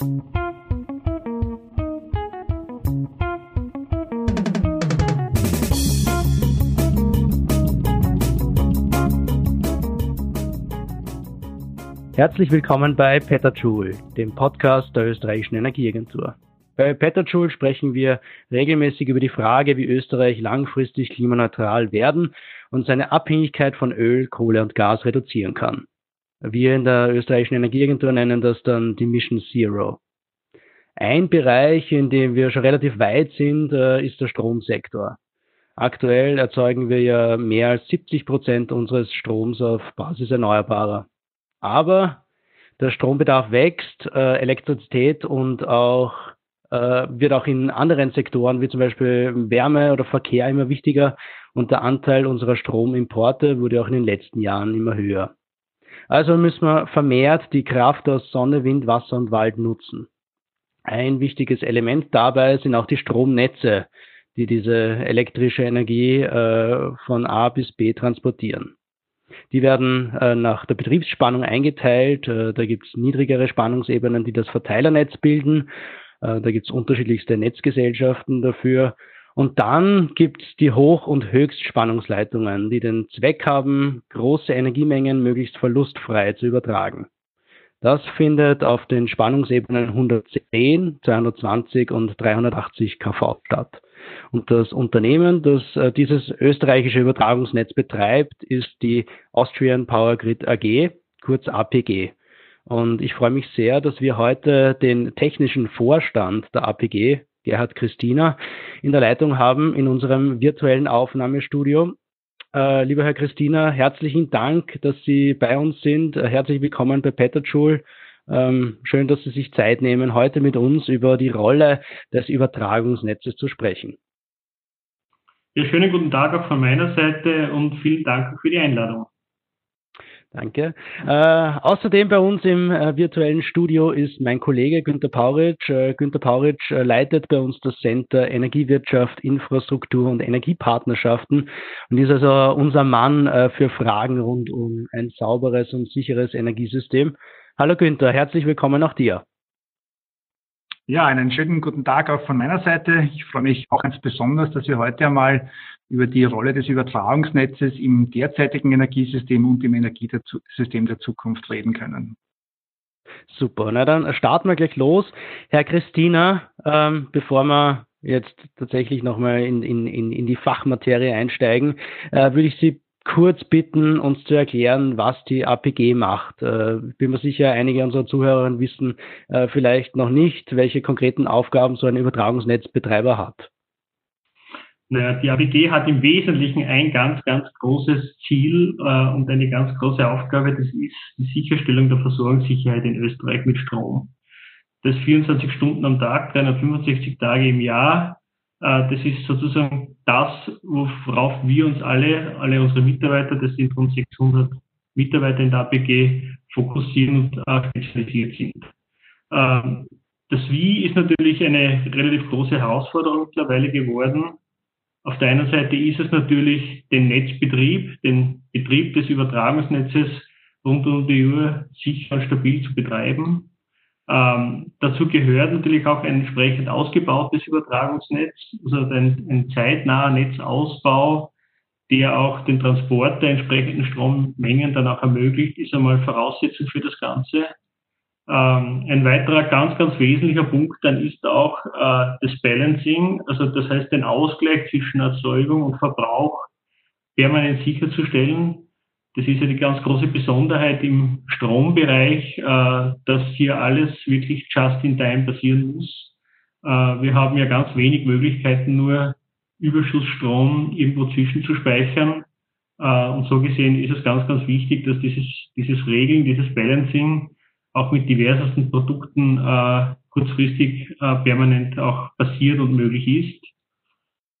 Herzlich willkommen bei Petajoule, dem Podcast der österreichischen Energieagentur. Bei Petajoule sprechen wir regelmäßig über die Frage, wie Österreich langfristig klimaneutral werden und seine Abhängigkeit von Öl, Kohle und Gas reduzieren kann. Wir in der österreichischen Energieagentur nennen das dann die Mission Zero. Ein Bereich, in dem wir schon relativ weit sind, äh, ist der Stromsektor. Aktuell erzeugen wir ja mehr als 70 Prozent unseres Stroms auf Basis erneuerbarer. Aber der Strombedarf wächst, äh, Elektrizität und auch äh, wird auch in anderen Sektoren wie zum Beispiel Wärme oder Verkehr immer wichtiger und der Anteil unserer Stromimporte wurde auch in den letzten Jahren immer höher. Also müssen wir vermehrt die Kraft aus Sonne, Wind, Wasser und Wald nutzen. Ein wichtiges Element dabei sind auch die Stromnetze, die diese elektrische Energie äh, von A bis B transportieren. Die werden äh, nach der Betriebsspannung eingeteilt. Äh, da gibt es niedrigere Spannungsebenen, die das Verteilernetz bilden. Da gibt es unterschiedlichste Netzgesellschaften dafür. Und dann gibt es die Hoch- und Höchstspannungsleitungen, die den Zweck haben, große Energiemengen möglichst verlustfrei zu übertragen. Das findet auf den Spannungsebenen 110, 220 und 380 kV statt. Und das Unternehmen, das äh, dieses österreichische Übertragungsnetz betreibt, ist die Austrian Power Grid AG, kurz APG. Und ich freue mich sehr, dass wir heute den technischen Vorstand der APG, Gerhard Christina, in der Leitung haben in unserem virtuellen Aufnahmestudio. Äh, lieber Herr Christina, herzlichen Dank, dass Sie bei uns sind. Äh, herzlich willkommen bei Petterschul. Ähm, schön, dass Sie sich Zeit nehmen, heute mit uns über die Rolle des Übertragungsnetzes zu sprechen. Ja, schönen guten Tag auch von meiner Seite und vielen Dank für die Einladung. Danke. Äh, außerdem bei uns im äh, virtuellen Studio ist mein Kollege Günter Pauritsch. Äh, Günter Pauritsch äh, leitet bei uns das Center Energiewirtschaft, Infrastruktur und Energiepartnerschaften und ist also unser Mann äh, für Fragen rund um ein sauberes und sicheres Energiesystem. Hallo Günther, herzlich willkommen auch dir. Ja, einen schönen guten Tag auch von meiner Seite. Ich freue mich auch ganz besonders, dass wir heute einmal über die Rolle des Übertragungsnetzes im derzeitigen Energiesystem und im Energiesystem der Zukunft reden können. Super, na dann starten wir gleich los. Herr Christina, ähm, bevor wir jetzt tatsächlich nochmal in, in, in die Fachmaterie einsteigen, äh, würde ich Sie kurz bitten, uns zu erklären, was die APG macht. Äh, bin mir sicher, einige unserer Zuhörer wissen äh, vielleicht noch nicht, welche konkreten Aufgaben so ein Übertragungsnetzbetreiber hat. Naja, die APG hat im Wesentlichen ein ganz, ganz großes Ziel äh, und eine ganz große Aufgabe, das ist die Sicherstellung der Versorgungssicherheit in Österreich mit Strom. Das 24 Stunden am Tag, 365 Tage im Jahr, äh, das ist sozusagen das, worauf wir uns alle, alle unsere Mitarbeiter, das sind rund 600 Mitarbeiter in der APG, fokussieren und spezialisiert sind. Ähm, das Wie ist natürlich eine relativ große Herausforderung mittlerweile geworden. Auf der einen Seite ist es natürlich den Netzbetrieb, den Betrieb des Übertragungsnetzes rund um die Uhr sicher und stabil zu betreiben. Ähm, dazu gehört natürlich auch ein entsprechend ausgebautes Übertragungsnetz, also ein, ein zeitnaher Netzausbau, der auch den Transport der entsprechenden Strommengen dann auch ermöglicht, ist einmal Voraussetzung für das Ganze. Ähm, ein weiterer ganz, ganz wesentlicher Punkt dann ist auch äh, das Balancing, also das heißt den Ausgleich zwischen Erzeugung und Verbrauch permanent sicherzustellen. Das ist ja die ganz große Besonderheit im Strombereich, äh, dass hier alles wirklich just in time passieren muss. Äh, wir haben ja ganz wenig Möglichkeiten, nur Überschussstrom irgendwo zwischenzuspeichern. Äh, und so gesehen ist es ganz, ganz wichtig, dass dieses, dieses Regeln, dieses Balancing auch mit diversesten Produkten kurzfristig permanent auch passiert und möglich ist.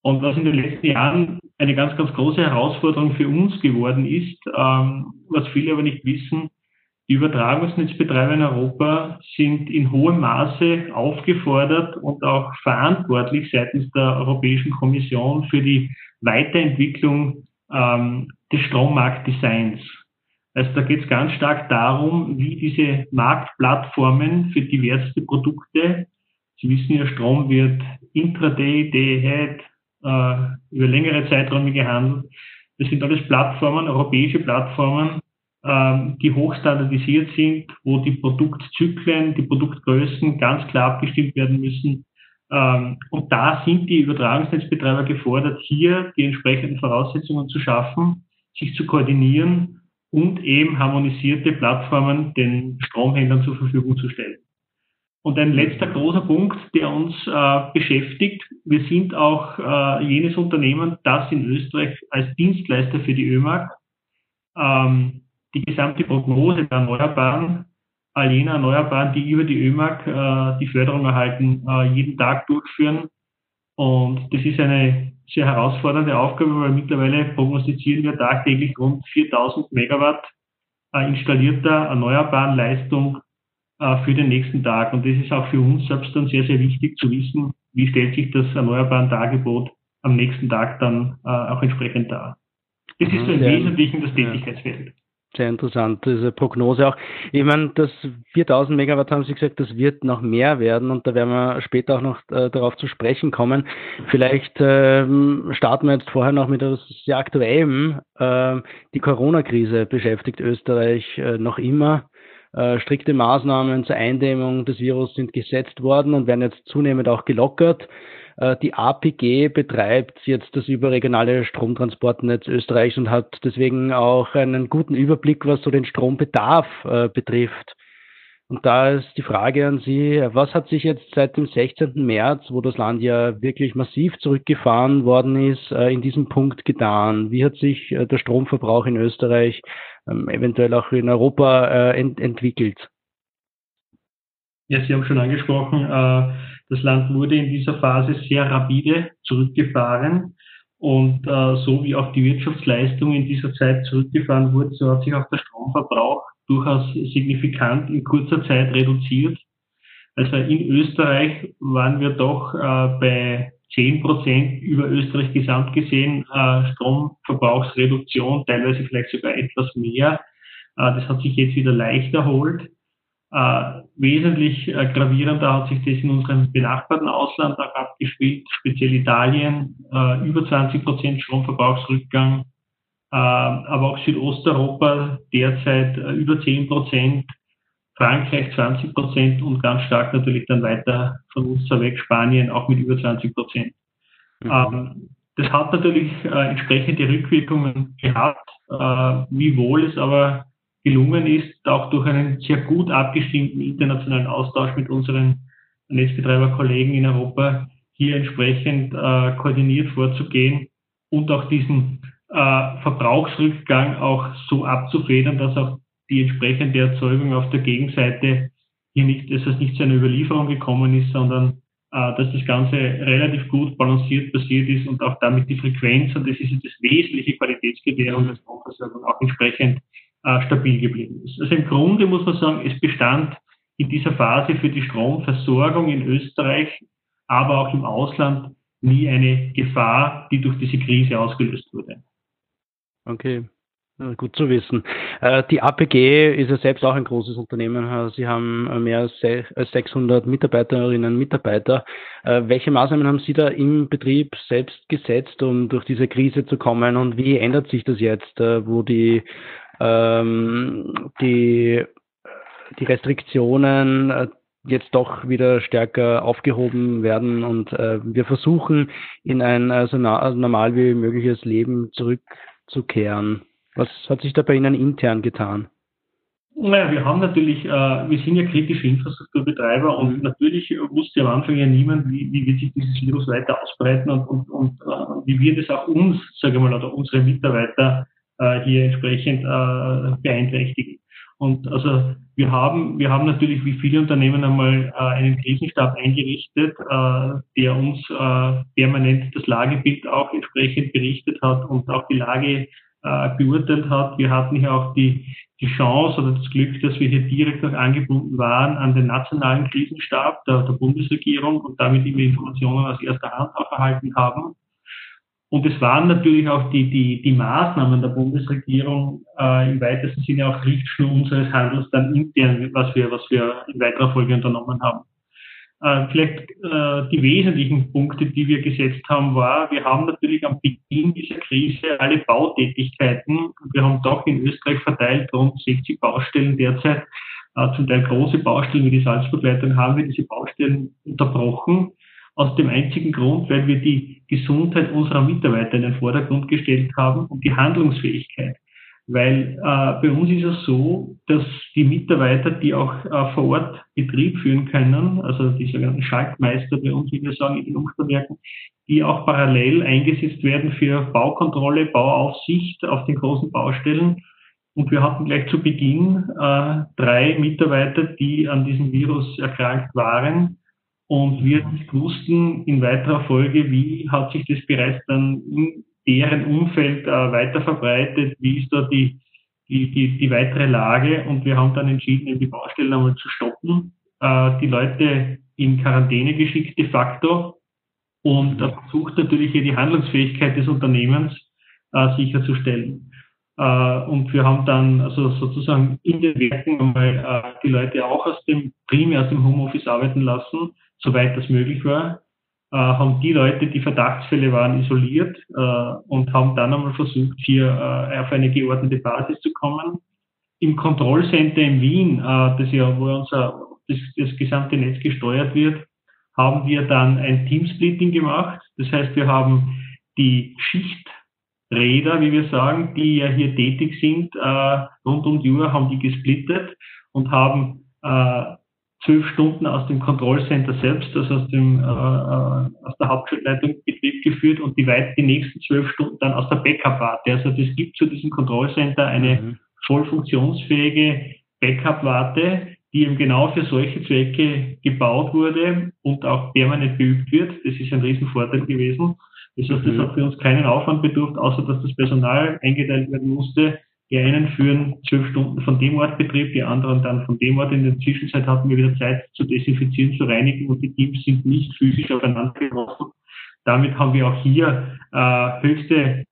Und was in den letzten Jahren eine ganz, ganz große Herausforderung für uns geworden ist, ähm, was viele aber nicht wissen, die Übertragungsnetzbetreiber in Europa sind in hohem Maße aufgefordert und auch verantwortlich seitens der Europäischen Kommission für die Weiterentwicklung ähm, des Strommarktdesigns. Also da geht es ganz stark darum, wie diese Marktplattformen für diverse Produkte, Sie wissen ja, Strom wird intraday, day ahead, über längere Zeiträume gehandelt. Das sind alles Plattformen, europäische Plattformen, äh, die hochstandardisiert sind, wo die Produktzyklen, die Produktgrößen ganz klar abgestimmt werden müssen. Ähm, und da sind die Übertragungsnetzbetreiber gefordert, hier die entsprechenden Voraussetzungen zu schaffen, sich zu koordinieren und eben harmonisierte Plattformen den Stromhändlern zur Verfügung zu stellen. Und ein letzter großer Punkt, der uns äh, beschäftigt, wir sind auch äh, jenes Unternehmen, das in Österreich als Dienstleister für die ÖMAG ähm, die gesamte Prognose der Erneuerbaren, all jener Erneuerbaren, die über die ÖMAG äh, die Förderung erhalten, äh, jeden Tag durchführen. Und das ist eine sehr herausfordernde Aufgabe, weil mittlerweile prognostizieren wir tagtäglich rund 4000 Megawatt äh, installierter erneuerbaren Leistung äh, für den nächsten Tag. Und das ist auch für uns selbst dann sehr, sehr wichtig zu wissen, wie stellt sich das erneuerbaren Tagegebot am nächsten Tag dann äh, auch entsprechend dar. Das ist so im Wesentlichen das Tätigkeitsfeld sehr interessant, diese Prognose auch. Ich meine, das 4000 Megawatt haben Sie gesagt, das wird noch mehr werden und da werden wir später auch noch äh, darauf zu sprechen kommen. Vielleicht ähm, starten wir jetzt vorher noch mit etwas sehr Aktuellem. Ähm, die Corona-Krise beschäftigt Österreich äh, noch immer. Äh, strikte Maßnahmen zur Eindämmung des Virus sind gesetzt worden und werden jetzt zunehmend auch gelockert. Äh, die APG betreibt jetzt das überregionale Stromtransportnetz Österreichs und hat deswegen auch einen guten Überblick, was so den Strombedarf äh, betrifft. Und da ist die Frage an Sie, was hat sich jetzt seit dem 16. März, wo das Land ja wirklich massiv zurückgefahren worden ist, in diesem Punkt getan? Wie hat sich der Stromverbrauch in Österreich, ähm, eventuell auch in Europa entwickelt? Ja, Sie haben schon angesprochen, das Land wurde in dieser Phase sehr rapide zurückgefahren. Und äh, so wie auch die Wirtschaftsleistung in dieser Zeit zurückgefahren wurde, so hat sich auch der Stromverbrauch durchaus signifikant in kurzer Zeit reduziert. Also in Österreich waren wir doch äh, bei 10 Prozent über Österreich gesamt gesehen äh, Stromverbrauchsreduktion, teilweise vielleicht sogar etwas mehr. Äh, das hat sich jetzt wieder leicht erholt. Äh, wesentlich äh, gravierender hat sich das in unserem benachbarten Ausland auch abgespielt, speziell Italien, äh, über 20 Prozent Stromverbrauchsrückgang, äh, aber auch Südosteuropa derzeit über 10 Prozent, Frankreich 20 Prozent und ganz stark natürlich dann weiter von uns zur weg Spanien auch mit über 20 Prozent. Mhm. Ähm, das hat natürlich äh, entsprechende Rückwirkungen gehabt, wie wohl es aber gelungen ist, auch durch einen sehr gut abgestimmten internationalen Austausch mit unseren Netzbetreiberkollegen in Europa hier entsprechend äh, koordiniert vorzugehen und auch diesen äh, Verbrauchsrückgang auch so abzufedern, dass auch die entsprechende Erzeugung auf der Gegenseite hier nicht, dass es nicht zu einer Überlieferung gekommen ist, sondern äh, dass das Ganze relativ gut balanciert passiert ist und auch damit die Frequenz, und das ist das wesentliche Qualitätskriterium der Stromversorgung, auch entsprechend äh, stabil geblieben ist. Also im Grunde muss man sagen, es bestand in dieser Phase für die Stromversorgung in Österreich, aber auch im Ausland nie eine Gefahr, die durch diese Krise ausgelöst wurde. Okay. Gut zu wissen. Äh, die APG ist ja selbst auch ein großes Unternehmen. Sie haben mehr als 600 Mitarbeiterinnen und Mitarbeiter. Äh, welche Maßnahmen haben Sie da im Betrieb selbst gesetzt, um durch diese Krise zu kommen? Und wie ändert sich das jetzt, äh, wo die ähm, die, die Restriktionen äh, jetzt doch wieder stärker aufgehoben werden und äh, wir versuchen in ein äh, so normal wie mögliches Leben zurückzukehren. Was hat sich da bei Ihnen intern getan? Naja, wir haben natürlich, äh, wir sind ja kritische Infrastrukturbetreiber und natürlich wusste am Anfang ja niemand, wie, wie wird sich dieses Virus weiter ausbreiten und, und, und äh, wie wird es auch uns, sage ich mal, oder unsere Mitarbeiter äh, hier entsprechend äh, beeinträchtigen. Und also wir haben, wir haben natürlich wie viele Unternehmen einmal äh, einen Krisenstab eingerichtet, äh, der uns permanent das Lagebild auch entsprechend berichtet hat und auch die Lage äh, beurteilt hat. Wir hatten hier auch die, die Chance oder das Glück, dass wir hier direkt auch angebunden waren an den nationalen Krisenstab der, der Bundesregierung und damit immer Informationen aus erster Hand auch erhalten haben. Und es waren natürlich auch die, die, die Maßnahmen der Bundesregierung äh, im weitesten Sinne auch Richtschnur unseres Handels dann intern, was wir, was wir in weiterer Folge unternommen haben. Äh, vielleicht äh, die wesentlichen Punkte, die wir gesetzt haben, war, wir haben natürlich am Beginn dieser Krise alle Bautätigkeiten, wir haben doch in Österreich verteilt rund 60 Baustellen derzeit, äh, zum Teil große Baustellen wie die Salzburgleitung, haben wir diese Baustellen unterbrochen. Aus dem einzigen Grund, weil wir die Gesundheit unserer Mitarbeiter in den Vordergrund gestellt haben und die Handlungsfähigkeit. Weil äh, bei uns ist es so, dass die Mitarbeiter, die auch äh, vor Ort Betrieb führen können, also die sogenannten Schaltmeister bei uns, wie wir sagen, in den Umspannwerken, die auch parallel eingesetzt werden für Baukontrolle, Bauaufsicht auf den großen Baustellen. Und wir hatten gleich zu Beginn äh, drei Mitarbeiter, die an diesem Virus erkrankt waren. Und wir wussten in weiterer Folge, wie hat sich das bereits dann deren Umfeld äh, weiter verbreitet, wie ist da die, die, die, die weitere Lage und wir haben dann entschieden, die Baustellen einmal zu stoppen, äh, die Leute in Quarantäne geschickt de facto und mhm. versucht natürlich hier die Handlungsfähigkeit des Unternehmens äh, sicherzustellen. Äh, und wir haben dann also sozusagen in den Werken einmal äh, die Leute auch aus dem, primär aus dem Homeoffice arbeiten lassen, soweit das möglich war äh, haben die Leute, die Verdachtsfälle waren, isoliert äh, und haben dann einmal versucht, hier äh, auf eine geordnete Basis zu kommen. Im Kontrollcenter in Wien, äh, das ja, wo unser, das, das gesamte Netz gesteuert wird, haben wir dann ein Teamsplitting gemacht. Das heißt, wir haben die Schichträder, wie wir sagen, die ja hier tätig sind, äh, rund um die Uhr, haben die gesplittet und haben äh, zwölf Stunden aus dem Kontrollcenter selbst, also aus, dem, äh, äh, aus der Hauptschaltleitung Betrieb geführt und die, weit, die nächsten zwölf Stunden dann aus der Backup-Warte. Also es gibt zu diesem Kontrollcenter eine mhm. voll funktionsfähige Backup-Warte, die eben genau für solche Zwecke gebaut wurde und auch permanent geübt wird. Das ist ein Riesenvorteil gewesen. Das heißt, das mhm. hat für uns keinen Aufwand bedurft, außer dass das Personal eingeteilt werden musste, die einen führen zwölf Stunden von dem Ort Betrieb, die anderen dann von dem Ort. In der Zwischenzeit hatten wir wieder Zeit zu desinfizieren, zu reinigen und die Teams sind nicht physisch aufeinander geworfen. Damit haben wir auch hier äh, höchste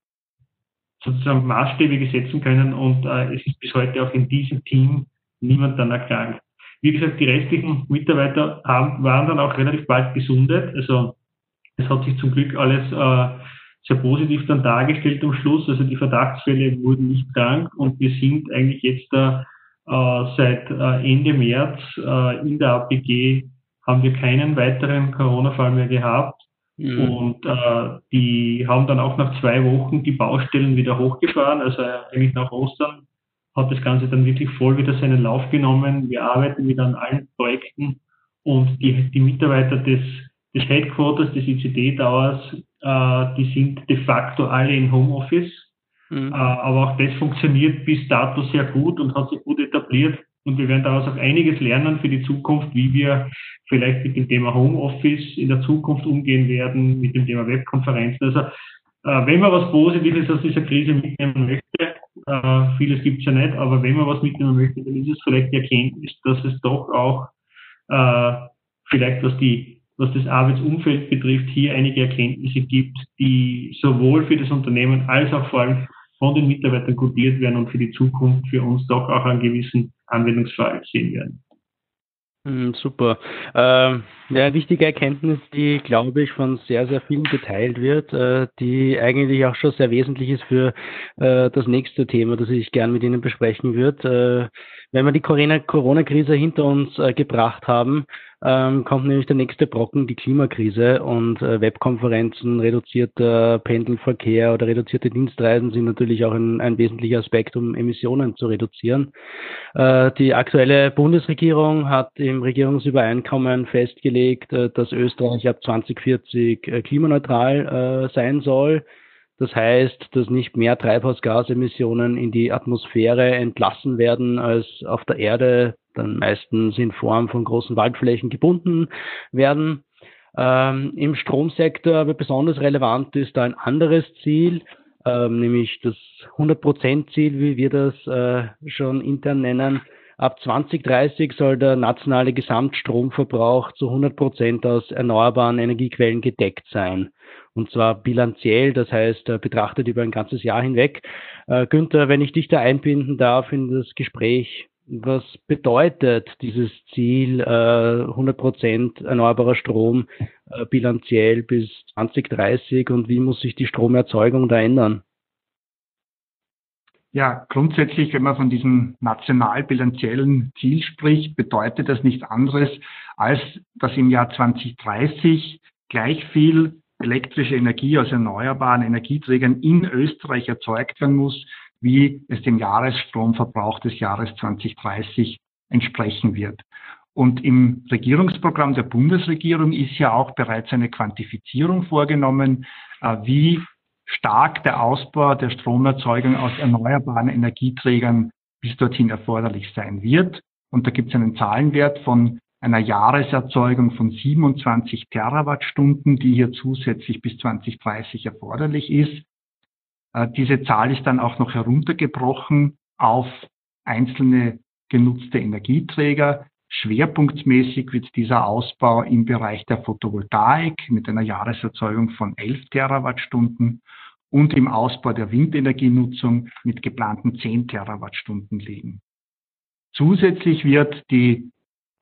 sozusagen Maßstäbe setzen können und äh, es ist bis heute auch in diesem Team niemand dann erkrankt. Wie gesagt, die restlichen Mitarbeiter haben, waren dann auch relativ bald gesundet. Also es hat sich zum Glück alles äh, sehr positiv dann dargestellt am Schluss. Also die Verdachtsfälle wurden nicht krank und wir sind eigentlich jetzt da äh, seit äh, Ende März äh, in der APG haben wir keinen weiteren Corona-Fall mehr gehabt. Mhm. Und äh, die haben dann auch nach zwei Wochen die Baustellen wieder hochgefahren. Also eigentlich nach Ostern hat das Ganze dann wirklich voll wieder seinen Lauf genommen. Wir arbeiten wieder an allen Projekten und die, die Mitarbeiter des, des Headquarters, des ICD-Towers, äh, die sind de facto alle im Homeoffice. Mhm. Äh, aber auch das funktioniert bis dato sehr gut und hat sich gut etabliert. Und wir werden daraus auch einiges lernen für die Zukunft, wie wir vielleicht mit dem Thema Homeoffice in der Zukunft umgehen werden, mit dem Thema Webkonferenzen. Also äh, wenn man was Positives aus dieser Krise mitnehmen möchte, äh, vieles gibt es ja nicht, aber wenn man was mitnehmen möchte, dann ist es vielleicht die Erkenntnis, dass es doch auch äh, vielleicht was die was das Arbeitsumfeld betrifft, hier einige Erkenntnisse gibt, die sowohl für das Unternehmen als auch vor allem von den Mitarbeitern kodiert werden und für die Zukunft für uns doch auch einen gewissen Anwendungsfall sehen werden. Hm, super. Ähm, ja, eine wichtige Erkenntnis, die, glaube ich, von sehr, sehr vielen geteilt wird, äh, die eigentlich auch schon sehr wesentlich ist für äh, das nächste Thema, das ich gern mit Ihnen besprechen würde. Äh, wenn wir die Corona-Krise hinter uns äh, gebracht haben, ähm, kommt nämlich der nächste Brocken, die Klimakrise und äh, Webkonferenzen, reduzierter Pendelverkehr oder reduzierte Dienstreisen sind natürlich auch ein, ein wesentlicher Aspekt, um Emissionen zu reduzieren. Äh, die aktuelle Bundesregierung hat im Regierungsübereinkommen festgelegt, äh, dass Österreich ab 2040 äh, klimaneutral äh, sein soll. Das heißt, dass nicht mehr Treibhausgasemissionen in die Atmosphäre entlassen werden, als auf der Erde dann meistens in Form von großen Waldflächen gebunden werden. Ähm, Im Stromsektor aber besonders relevant ist da ein anderes Ziel, ähm, nämlich das 100%-Ziel, wie wir das äh, schon intern nennen. Ab 2030 soll der nationale Gesamtstromverbrauch zu 100% aus erneuerbaren Energiequellen gedeckt sein. und zwar bilanziell, das heißt äh, betrachtet über ein ganzes Jahr hinweg. Äh, Günther, wenn ich dich da einbinden darf in das Gespräch, was bedeutet dieses Ziel, 100% erneuerbarer Strom bilanziell bis 2030 und wie muss sich die Stromerzeugung da ändern? Ja, grundsätzlich, wenn man von diesem national-bilanziellen Ziel spricht, bedeutet das nichts anderes, als dass im Jahr 2030 gleich viel elektrische Energie aus erneuerbaren Energieträgern in Österreich erzeugt werden muss, wie es dem Jahresstromverbrauch des Jahres 2030 entsprechen wird. Und im Regierungsprogramm der Bundesregierung ist ja auch bereits eine Quantifizierung vorgenommen, äh, wie stark der Ausbau der Stromerzeugung aus erneuerbaren Energieträgern bis dorthin erforderlich sein wird. Und da gibt es einen Zahlenwert von einer Jahreserzeugung von 27 Terawattstunden, die hier zusätzlich bis 2030 erforderlich ist. Äh, diese Zahl ist dann auch noch heruntergebrochen auf einzelne genutzte Energieträger. Schwerpunktmäßig wird dieser Ausbau im Bereich der Photovoltaik mit einer Jahreserzeugung von 11 Terawattstunden und im Ausbau der Windenergienutzung mit geplanten 10 Terawattstunden liegen. Zusätzlich wird die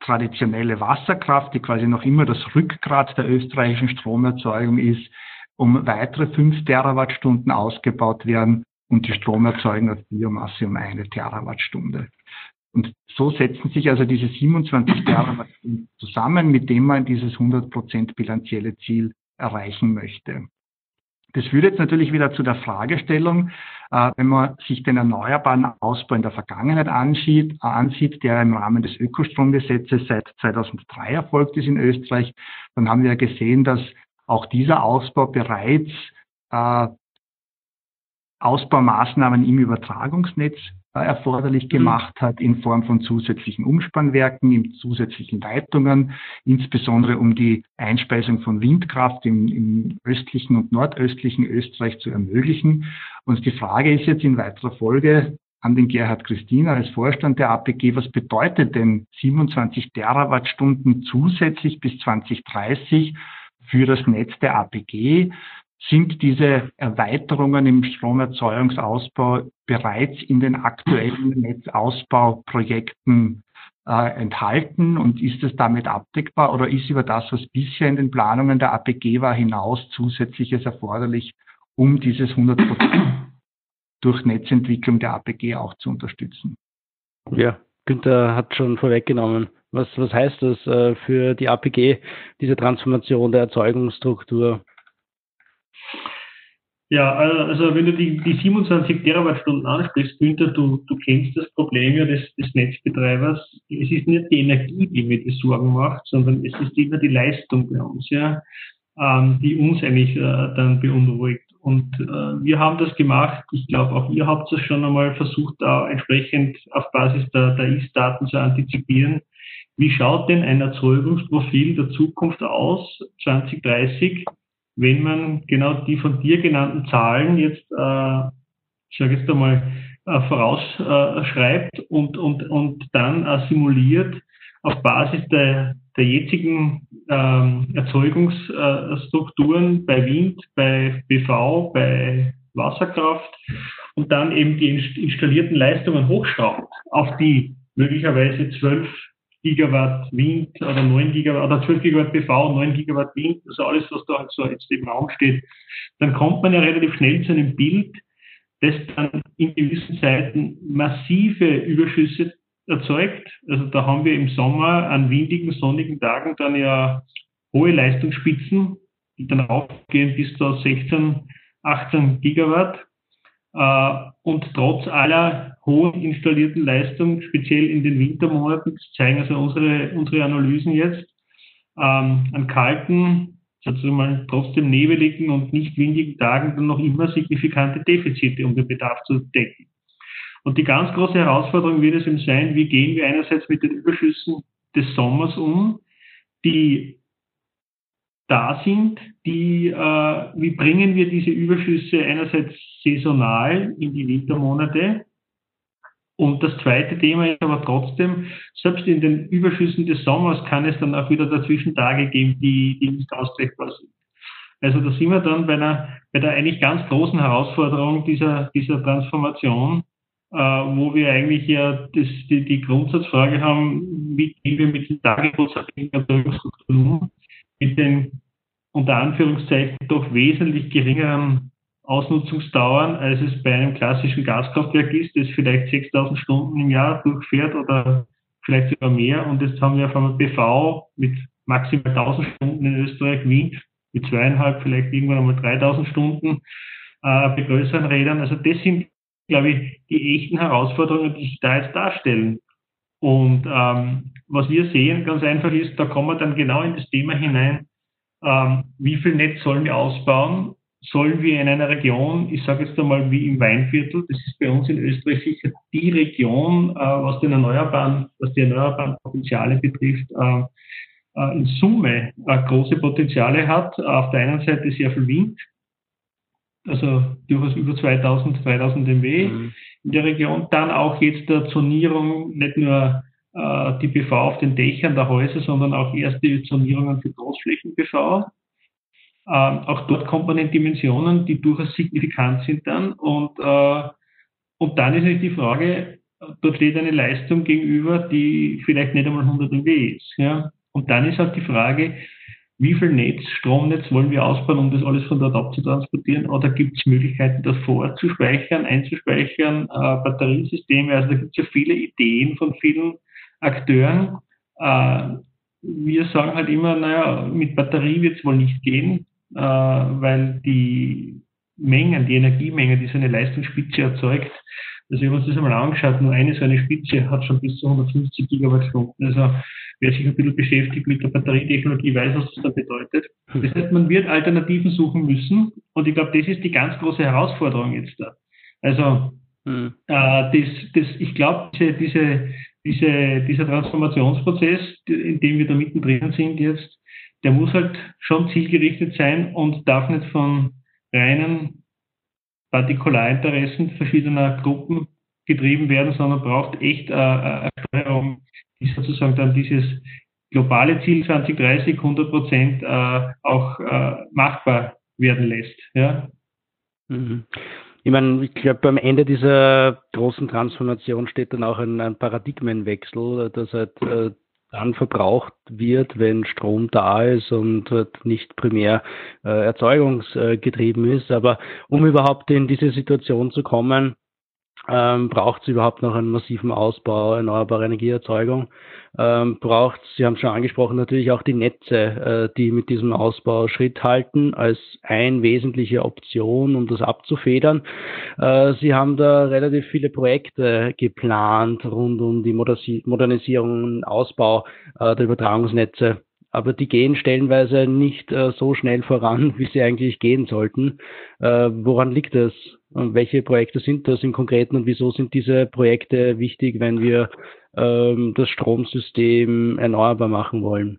traditionelle Wasserkraft, die quasi noch immer das Rückgrat der österreichischen Stromerzeugung ist, um weitere 5 Terawattstunden ausgebaut werden und die Stromerzeugung aus Biomasse um eine Terawattstunde. Und so setzen sich also diese 27 Terawattstunden zusammen, mit dem man dieses 100 Prozent bilanzielle Ziel erreichen möchte. Das führt jetzt natürlich wieder zu der Fragestellung, äh, wenn man sich den erneuerbaren Ausbau in der Vergangenheit ansieht, äh, ansieht, der im Rahmen des Ökostromgesetzes seit 2003 erfolgt ist in Österreich, dann haben wir ja gesehen, dass auch dieser Ausbau bereits äh, Ausbaumaßnahmen im Übertragungsnetz äh, erforderlich mhm. gemacht hat in Form von zusätzlichen Umspannwerken, in zusätzlichen Leitungen, insbesondere um die Einspeisung von Windkraft im, im, östlichen und nordöstlichen Österreich zu ermöglichen. Und die Frage ist jetzt in weiterer Folge an den Gerhard Christina als Vorstand der APG, was bedeutet denn 27 Terawattstunden zusätzlich bis 2030 für das Netz der APG? sind diese Erweiterungen im Stromerzeugungsausbau bereits in den aktuellen Netzausbauprojekten äh, enthalten und ist es damit abdeckbar oder ist über das, was bisher in den Planungen der APG war, hinaus zusätzliches erforderlich, um dieses 100 durch Netzentwicklung der APG auch zu unterstützen? Ja, Günther hat schon vorweggenommen. Was, was heißt das äh, für die APG, diese Transformation der Erzeugungsstruktur? Ja, also wenn du die, die 27 Terawattstunden ansprichst, Günther, du, du kennst das Problem ja des, des Netzbetreibers. Es ist nicht die Energie, die mir die Sorgen macht, sondern es ist immer die Leistung bei uns, ja, ähm, die uns eigentlich äh, dann beunruhigt. Und äh, wir haben das gemacht. Ich glaube, auch ihr habt es schon einmal versucht, da entsprechend auf Basis der, der Ist-Daten zu antizipieren. Wie schaut denn ein Erzeugungsprofil der Zukunft aus 2030? wenn man genau die von dir genannten Zahlen jetzt, äh, ich sage jetzt einmal, äh, vorausschreibt und, und, und dann äh, simuliert auf Basis der, der jetzigen ähm, Erzeugungsstrukturen bei Wind, bei PV, bei Wasserkraft und dann eben die installierten Leistungen hochschraubt auf die möglicherweise zwölf Gigawatt Wind oder 9 Gigawatt oder 12 Gigawatt PV, 9 Gigawatt Wind, also alles, was da halt so jetzt im Raum steht, dann kommt man ja relativ schnell zu einem Bild, das dann in gewissen Zeiten massive Überschüsse erzeugt. Also da haben wir im Sommer an windigen, sonnigen Tagen dann ja hohe Leistungsspitzen, die dann aufgehen bis zu 16, 18 Gigawatt. Äh, und trotz aller hohen installierten Leistung, speziell in den Wintermonaten, das zeigen also unsere, unsere Analysen jetzt, ähm, an kalten, sozusagen mal trotzdem nebeligen und nicht windigen Tagen dann noch immer signifikante Defizite, um den Bedarf zu decken. Und die ganz große Herausforderung wird es eben sein, wie gehen wir einerseits mit den Überschüssen des Sommers um, die da sind, die, äh, wie bringen wir diese Überschüsse einerseits saisonal in die Wintermonate. Und das zweite Thema ist aber trotzdem, selbst in den Überschüssen des Sommers kann es dann auch wieder dazwischen Tage geben, die, die nicht ausgleichbar sind. Also da sind wir dann bei einer, bei der eigentlich ganz großen Herausforderung dieser, dieser Transformation, äh, wo wir eigentlich ja das, die, die Grundsatzfrage haben, wie gehen wir mit den Erzeugungsstrukturen um, mit den unter Anführungszeichen doch wesentlich geringeren Ausnutzungsdauern, als es bei einem klassischen Gaskraftwerk ist, das vielleicht 6000 Stunden im Jahr durchfährt oder vielleicht sogar mehr. Und jetzt haben wir auf einmal PV mit maximal 1000 Stunden in Österreich, Wind mit zweieinhalb, vielleicht irgendwann einmal 3000 Stunden äh, bei größeren Rädern. Also das sind, glaube ich, die echten Herausforderungen, die sich da jetzt darstellen. Und ähm, was wir sehen, ganz einfach ist, da kommen wir dann genau in das Thema hinein, ähm, wie viel Netz sollen wir ausbauen? Sollen wir in einer Region, ich sage jetzt einmal wie im Weinviertel, das ist bei uns in Österreich sicher die Region, äh, was den erneuerbaren, was die erneuerbaren Potenziale betrifft, äh, äh, in Summe äh, große Potenziale hat. Auf der einen Seite sehr viel Wind, also durchaus über 2000, 3000 MW mhm. in der Region. Dann auch jetzt der Zonierung, nicht nur äh, die PV auf den Dächern der Häuser, sondern auch erste Zonierungen für Großflächen-PV. Ähm, auch dort kommt man in Dimensionen, die durchaus signifikant sind dann. Und, äh, und dann ist natürlich die Frage, dort steht eine Leistung gegenüber, die vielleicht nicht einmal 100 MW ist. Ja? Und dann ist halt die Frage, wie viel Netz, Stromnetz wollen wir ausbauen, um das alles von dort abzutransportieren? Oder gibt es Möglichkeiten, das vorzuspeichern, einzuspeichern, äh, Batteriesysteme? Also da gibt es ja viele Ideen von vielen Akteuren. Äh, wir sagen halt immer, naja, mit Batterie wird es wohl nicht gehen, äh, weil die Mengen, die Energiemenge, die so eine Leistungsspitze erzeugt, also wir haben uns das einmal angeschaut, nur eine so eine Spitze hat schon bis zu 150 Gigawattstunden. Also wer sich ein bisschen beschäftigt mit der Batterietechnologie, weiß, was das da bedeutet. Das heißt, man wird Alternativen suchen müssen und ich glaube, das ist die ganz große Herausforderung jetzt da. Also mhm. äh, das, das, ich glaube, diese, diese, diese, dieser Transformationsprozess, in dem wir da mittendrin sind jetzt, der muss halt schon zielgerichtet sein und darf nicht von reinen Partikularinteressen verschiedener Gruppen getrieben werden, sondern braucht echt äh, eine Steuerung, die sozusagen dann dieses globale Ziel 2030 100 Prozent äh, auch äh, machbar werden lässt. Ja? Mhm. Ich meine, ich glaube, am Ende dieser großen Transformation steht dann auch ein, ein Paradigmenwechsel, dass halt äh, dann verbraucht wird, wenn Strom da ist und halt nicht primär äh, erzeugungsgetrieben ist. Aber um überhaupt in diese Situation zu kommen, ähm, braucht es überhaupt noch einen massiven Ausbau erneuerbarer Energieerzeugung? Ähm, braucht Sie haben schon angesprochen, natürlich auch die Netze, äh, die mit diesem Ausbau Schritt halten, als ein wesentliche Option, um das abzufedern. Äh, Sie haben da relativ viele Projekte geplant rund um die Modernisierung und Ausbau äh, der Übertragungsnetze aber die gehen stellenweise nicht äh, so schnell voran, wie sie eigentlich gehen sollten. Äh, woran liegt das? Und welche Projekte sind das im Konkreten und wieso sind diese Projekte wichtig, wenn wir ähm, das Stromsystem erneuerbar machen wollen?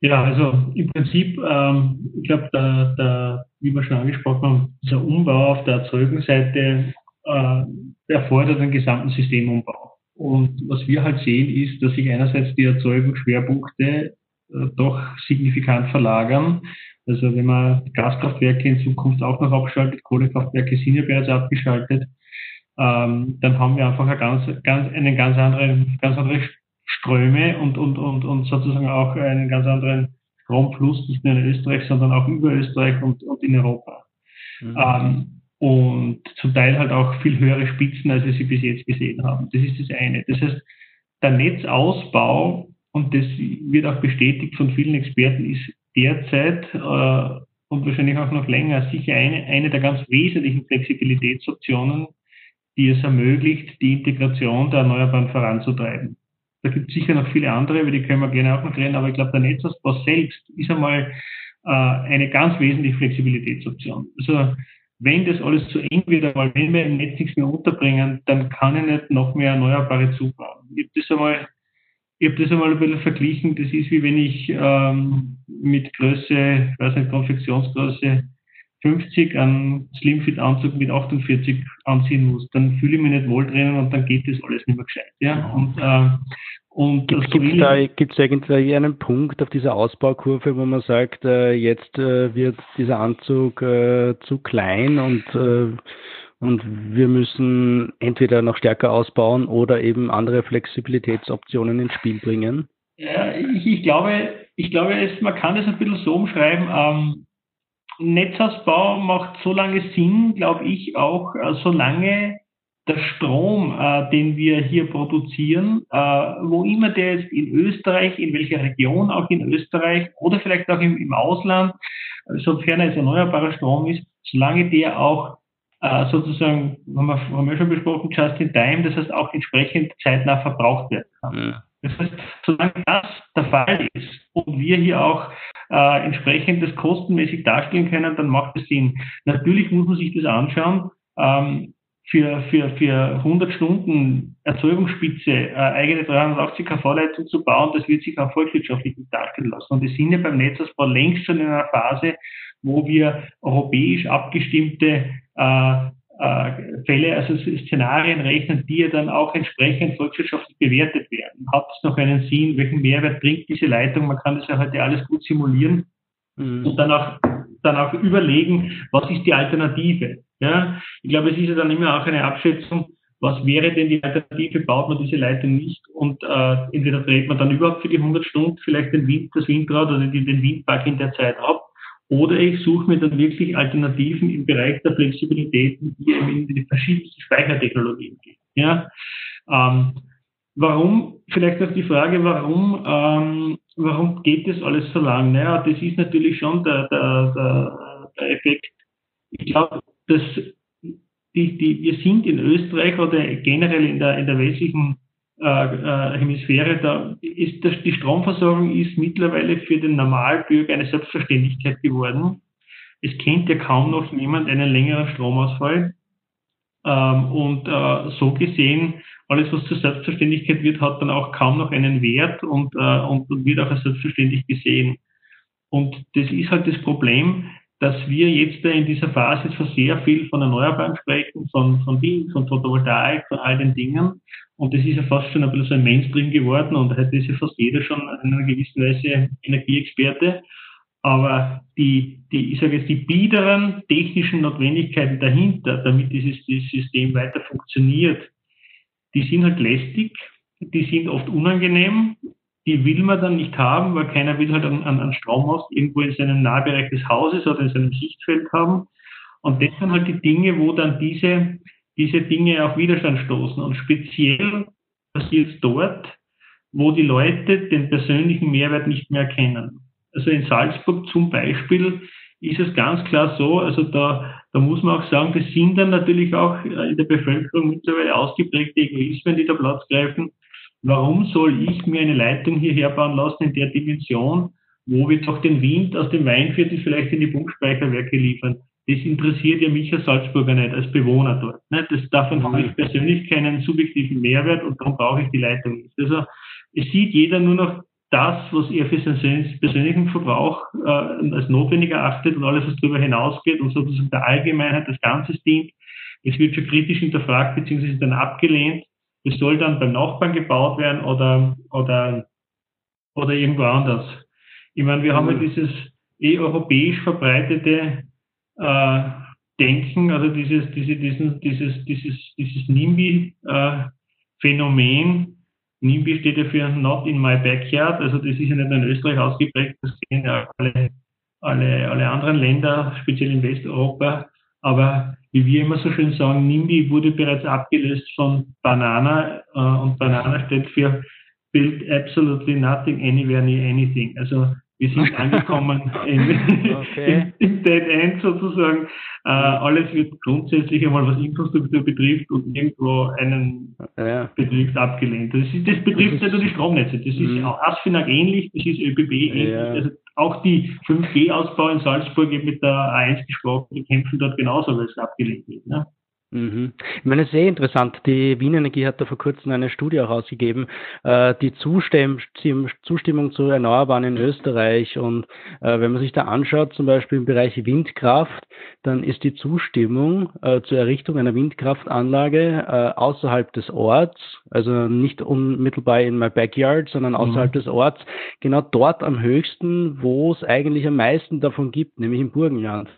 Ja, also im Prinzip, ähm, ich glaube, da, da, wie wir schon angesprochen haben, dieser Umbau auf der Erzeugungsseite äh, erfordert einen gesamten Systemumbau. Und was wir halt sehen, ist, dass sich einerseits die Erzeugungsschwerpunkte äh, doch signifikant verlagern. Also wenn man Gaskraftwerke in Zukunft auch noch abschaltet, Kohlekraftwerke sind ja bereits abgeschaltet, ähm, dann haben wir einfach eine ganz, ganz, einen ganz anderen, ganz andere Ströme und, und, und, und sozusagen auch einen ganz anderen Stromfluss, nicht nur in Österreich, sondern auch über Österreich und, und in Europa. Mhm. Ähm, und zum Teil halt auch viel höhere Spitzen, als wir sie bis jetzt gesehen haben. Das ist das eine. Das heißt, der Netzausbau, und das wird auch bestätigt von vielen Experten, ist derzeit äh, und wahrscheinlich auch noch länger sicher eine, eine der ganz wesentlichen Flexibilitätsoptionen, die es ermöglicht, die Integration der Erneuerbaren voranzutreiben. Da gibt es sicher noch viele andere, über die können wir gerne auch noch reden, aber ich glaube, der Netzausbau selbst ist einmal äh, eine ganz wesentliche Flexibilitätsoption. Also wenn das alles zu eng wird, weil wenn wir im Netz nichts mehr unterbringen, dann kann ich nicht noch mehr Erneuerbare zubauen. Ich habe das einmal, ich habe das einmal ein bisschen verglichen. Das ist wie wenn ich ähm, mit Größe, weiß nicht, Konfektionsgröße 50 einen Slimfit-Anzug mit 48 anziehen muss. Dann fühle ich mich nicht wohl drinnen und dann geht das alles nicht mehr gescheit. Ja? Und, äh, Und gibt es so da gibt's irgendwie einen Punkt auf dieser Ausbaukurve, wo man sagt, äh, jetzt äh, wird dieser Anzug äh, zu klein und, äh, und wir müssen entweder noch stärker ausbauen oder eben andere Flexibilitätsoptionen ins Spiel bringen? Ja, ich, ich glaube, ich glaube es, man kann das ein bisschen so umschreiben. Ähm, Netzausbau macht so lange Sinn, glaube ich, auch äh, solange der Strom, äh, den wir hier produzieren, äh, wo immer der jetzt in Österreich, in welcher Region auch in Österreich oder vielleicht auch im, im Ausland, sofern es erneuerbarer Strom ist, solange der auch äh, sozusagen, haben wir, haben wir schon besprochen, just in time, das heißt auch entsprechend zeitnah verbraucht werden kann. Ja. Das heißt, solange das der Fall ist und wir hier auch äh, entsprechend das kostenmäßig darstellen können, dann macht es Sinn. Natürlich muss man sich das anschauen. Ähm, für, für, für 100 Stunden Erzeugungsspitze äh, eigene 380 kV-Leitung zu bauen, das wird sich auch volkswirtschaftlich nicht darstellen lassen. Und wir sind ja beim Netzausbau längst schon in einer Phase, wo wir europäisch abgestimmte äh, äh, Fälle, also Szenarien rechnen, die ja dann auch entsprechend volkswirtschaftlich bewertet werden. Hat es noch einen Sinn? Welchen Mehrwert bringt diese Leitung? Man kann das ja heute alles gut simulieren mhm. und dann auch, dann auch überlegen, was ist die Alternative? Ja, ich glaube, es ist ja dann immer auch eine Abschätzung, was wäre denn die Alternative, baut man diese Leitung nicht und äh, entweder dreht man dann überhaupt für die 100 Stunden vielleicht den Wind, das Windrad oder den, den Windpark in der Zeit ab oder ich suche mir dann wirklich Alternativen im Bereich der Flexibilität, die eben in die verschiedensten Speichertechnologien gehen. Ja? Ähm, warum, vielleicht noch die Frage, warum, ähm, warum geht das alles so lang? Naja, das ist natürlich schon der, der, der, der Effekt. Ich glaube, dass die, die, wir sind in Österreich oder generell in der, in der westlichen äh, äh, Hemisphäre, da ist das, die Stromversorgung ist mittlerweile für den Normalbürger eine Selbstverständlichkeit geworden. Es kennt ja kaum noch jemand einen längeren Stromausfall. Ähm, und äh, so gesehen, alles, was zur Selbstverständlichkeit wird, hat dann auch kaum noch einen Wert und, äh, und, und wird auch als selbstverständlich gesehen. Und das ist halt das Problem, dass wir jetzt in dieser Phase so sehr viel von Erneuerbaren sprechen, von, von Wind, von Photovoltaik, von all den Dingen. Und das ist ja fast schon ein bisschen so ein Mainstream geworden und heute ist ja fast jeder schon in einer gewissen Weise Energieexperte. Aber die, die, ich sage jetzt, die biederen technischen Notwendigkeiten dahinter, damit dieses, dieses System weiter funktioniert, die sind halt lästig, die sind oft unangenehm die will man dann nicht haben, weil keiner will halt einen, einen Strommast irgendwo in seinem Nahbereich des Hauses oder in seinem Sichtfeld haben. Und das sind halt die Dinge, wo dann diese, diese Dinge auf Widerstand stoßen. Und speziell passiert es dort, wo die Leute den persönlichen Mehrwert nicht mehr erkennen. Also in Salzburg zum Beispiel ist es ganz klar so, also da, da muss man auch sagen, das sind dann natürlich auch in der Bevölkerung mittlerweile ausgeprägte Egoismen, die da Platz greifen warum soll ich mir eine Leitung hierher bauen lassen in der Dimension, wo wir doch den Wind aus dem Weinviertel vielleicht in die Pumpspeicherwerke liefern? Das interessiert ja mich als Salzburger nicht, als Bewohner dort. Nicht? Das, davon habe ich persönlich keinen subjektiven Mehrwert und darum brauche ich die Leitung nicht. Also es sieht jeder nur noch das, was er für seinen persönlichen Verbrauch äh, als notwendig erachtet und alles, was darüber hinausgeht und sozusagen der Allgemeinheit das Ganze dient. Es wird schon kritisch hinterfragt bzw. dann abgelehnt. Das soll dann beim Nachbarn gebaut werden oder, oder, oder irgendwo anders. Ich meine, wir haben ja mhm. dieses eh europäisch verbreitete äh, Denken, also dieses, diese, diesen, dieses, dieses, dieses NIMBY-Phänomen. Äh, NIMBY steht ja für Not in my backyard, also das ist ja nicht nur in Österreich ausgeprägt, das kennen ja alle, alle, alle anderen Länder, speziell in Westeuropa. Aber wie wir immer so schön sagen, NIMBY wurde bereits abgelöst von Banana äh, und Banana steht für Build Absolutely Nothing Anywhere Near Anything. Also wir sind angekommen in, okay. im, Dead End sozusagen. Äh, alles wird grundsätzlich einmal, was Infrastruktur betrifft und irgendwo einen ja. betrifft, abgelehnt. Das, ist, das betrifft das nicht nur die Stromnetze. Das ist mhm. ASFINAG ähnlich, das ist ÖBB ähnlich. Ja. Also auch die 5G-Ausbau in Salzburg, ich mit der A1 gesprochen, die kämpfen dort genauso, weil es abgelehnt wird. Ne? Mhm. Ich meine, sehr interessant. Die Wien Energie hat da vor kurzem eine Studie auch ausgegeben, äh, die Zustimm Zustimmung zu Erneuerbaren in Österreich. Und äh, wenn man sich da anschaut, zum Beispiel im Bereich Windkraft, dann ist die Zustimmung äh, zur Errichtung einer Windkraftanlage äh, außerhalb des Orts, also nicht unmittelbar in my backyard, sondern außerhalb mhm. des Orts, genau dort am höchsten, wo es eigentlich am meisten davon gibt, nämlich im Burgenland.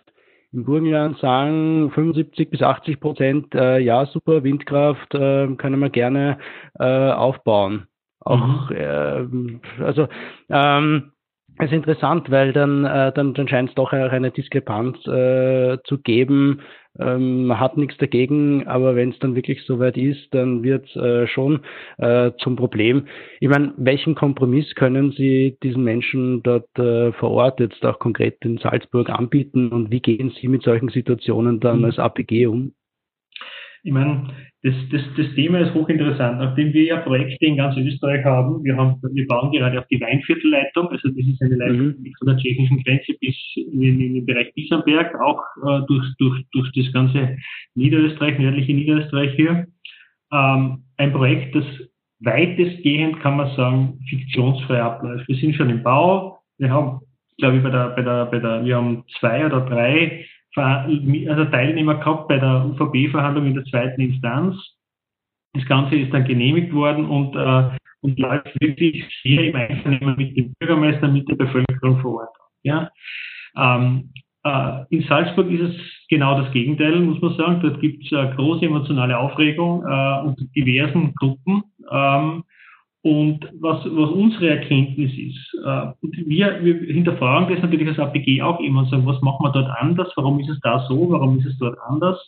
Im Burgenland sagen 75 bis 80 Prozent, äh, ja, super, Windkraft äh, können wir gerne äh, aufbauen. Auch, mhm. äh, also, ähm, es ist interessant, weil dann, äh, dann, dann scheint es doch auch eine Diskrepanz äh, zu geben. Ähm, man hat nichts dagegen, aber wenn es dann wirklich soweit ist, dann wird es äh, schon äh, zum Problem. Ich meine, welchen Kompromiss können Sie diesen Menschen dort äh, vor Ort jetzt auch konkret in Salzburg anbieten und wie gehen Sie mit solchen Situationen dann mhm. als APG um? Ich meine, das, das, das Thema ist hochinteressant. Nachdem wir ja Projekte in ganz Österreich haben, wir haben, wir bauen gerade auf die Weinviertelleitung, also das ist eine Leitung mhm. von der tschechischen Grenze bis in, in den Bereich Bissenberg, auch äh, durch, durch, durch das ganze Niederösterreich, nördliche Niederösterreich hier. Ähm, ein Projekt, das weitestgehend, kann man sagen, fiktionsfrei abläuft. Wir sind schon im Bau, wir haben, glaube ich, bei der, bei der, bei der, wir haben zwei oder drei also Teilnehmer gehabt bei der UVB-Verhandlung in der zweiten Instanz. Das Ganze ist dann genehmigt worden und, äh, und läuft wirklich sehr im Einvernehmen mit dem Bürgermeister, mit der Bevölkerung vor Ort. Ja? Ähm, äh, in Salzburg ist es genau das Gegenteil, muss man sagen. Dort gibt es äh, große emotionale Aufregung äh, unter diversen Gruppen. Ähm, und was, was unsere Erkenntnis ist, äh, wir, wir hinterfragen das natürlich als APG auch immer und sagen, was machen wir dort anders, warum ist es da so, warum ist es dort anders?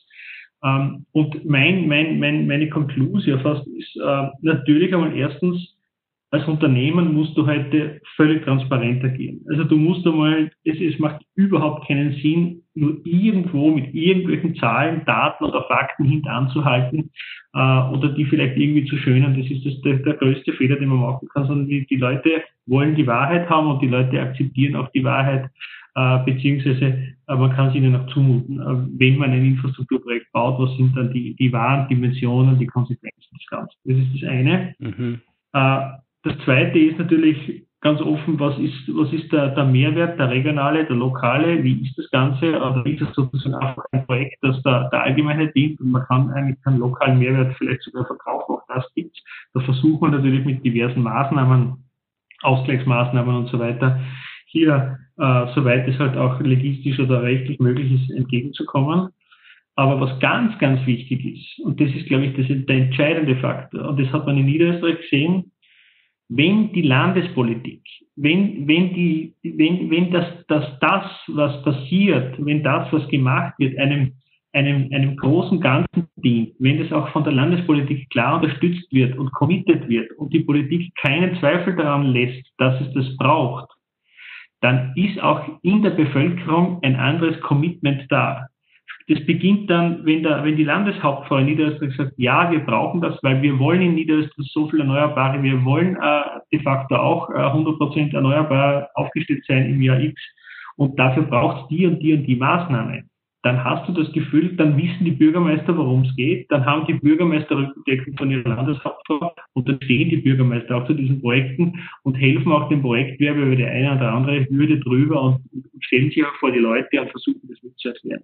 Ähm, und mein, mein, mein, meine Konklusion fast ist äh, natürlich einmal erstens, als Unternehmen musst du heute völlig transparenter gehen. Also du musst einmal, es, es macht überhaupt keinen Sinn, nur irgendwo mit irgendwelchen Zahlen, Daten oder Fakten hintanzuhalten äh, oder die vielleicht irgendwie zu schönen. Das ist das, der, der größte Fehler, den man machen kann, sondern die, die Leute wollen die Wahrheit haben und die Leute akzeptieren auch die Wahrheit, äh, beziehungsweise äh, man kann es ihnen auch zumuten. Äh, wenn man ein Infrastrukturprojekt baut, was sind dann die, die wahren Dimensionen, die Konsequenzen des Ganzen? Das ist das eine. Mhm. Äh, das zweite ist natürlich ganz offen, was ist, was ist der, der Mehrwert, der regionale, der lokale, wie ist das Ganze, oder ist es sozusagen einfach ein Projekt, das der, der Allgemeinheit dient und man kann eigentlich keinen lokalen Mehrwert vielleicht sogar verkaufen, auch das gibt Da versucht man natürlich mit diversen Maßnahmen, Ausgleichsmaßnahmen und so weiter, hier, äh, soweit es halt auch logistisch oder rechtlich möglich ist, entgegenzukommen. Aber was ganz, ganz wichtig ist, und das ist, glaube ich, das ist der entscheidende Faktor, und das hat man in Niederösterreich gesehen, wenn die Landespolitik, wenn, wenn, die, wenn, wenn das, das, das, was passiert, wenn das, was gemacht wird, einem, einem, einem großen Ganzen dient, wenn das auch von der Landespolitik klar unterstützt wird und committed wird und die Politik keinen Zweifel daran lässt, dass es das braucht, dann ist auch in der Bevölkerung ein anderes Commitment da das beginnt dann, wenn, der, wenn die Landeshauptfrau in Niederösterreich sagt, ja, wir brauchen das, weil wir wollen in Niederösterreich so viel Erneuerbare, wir wollen äh, de facto auch äh, 100% erneuerbar aufgestellt sein im Jahr X und dafür braucht es die und die und die Maßnahmen. Dann hast du das Gefühl, dann wissen die Bürgermeister, worum es geht, dann haben die Bürgermeister Rückendeckung von ihrer Landeshauptfrau und dann stehen die Bürgermeister auch zu diesen Projekten und helfen auch dem Projektwerbe über die eine oder andere Hürde drüber und stellen sich auch vor die Leute und versuchen das mit zu erklären.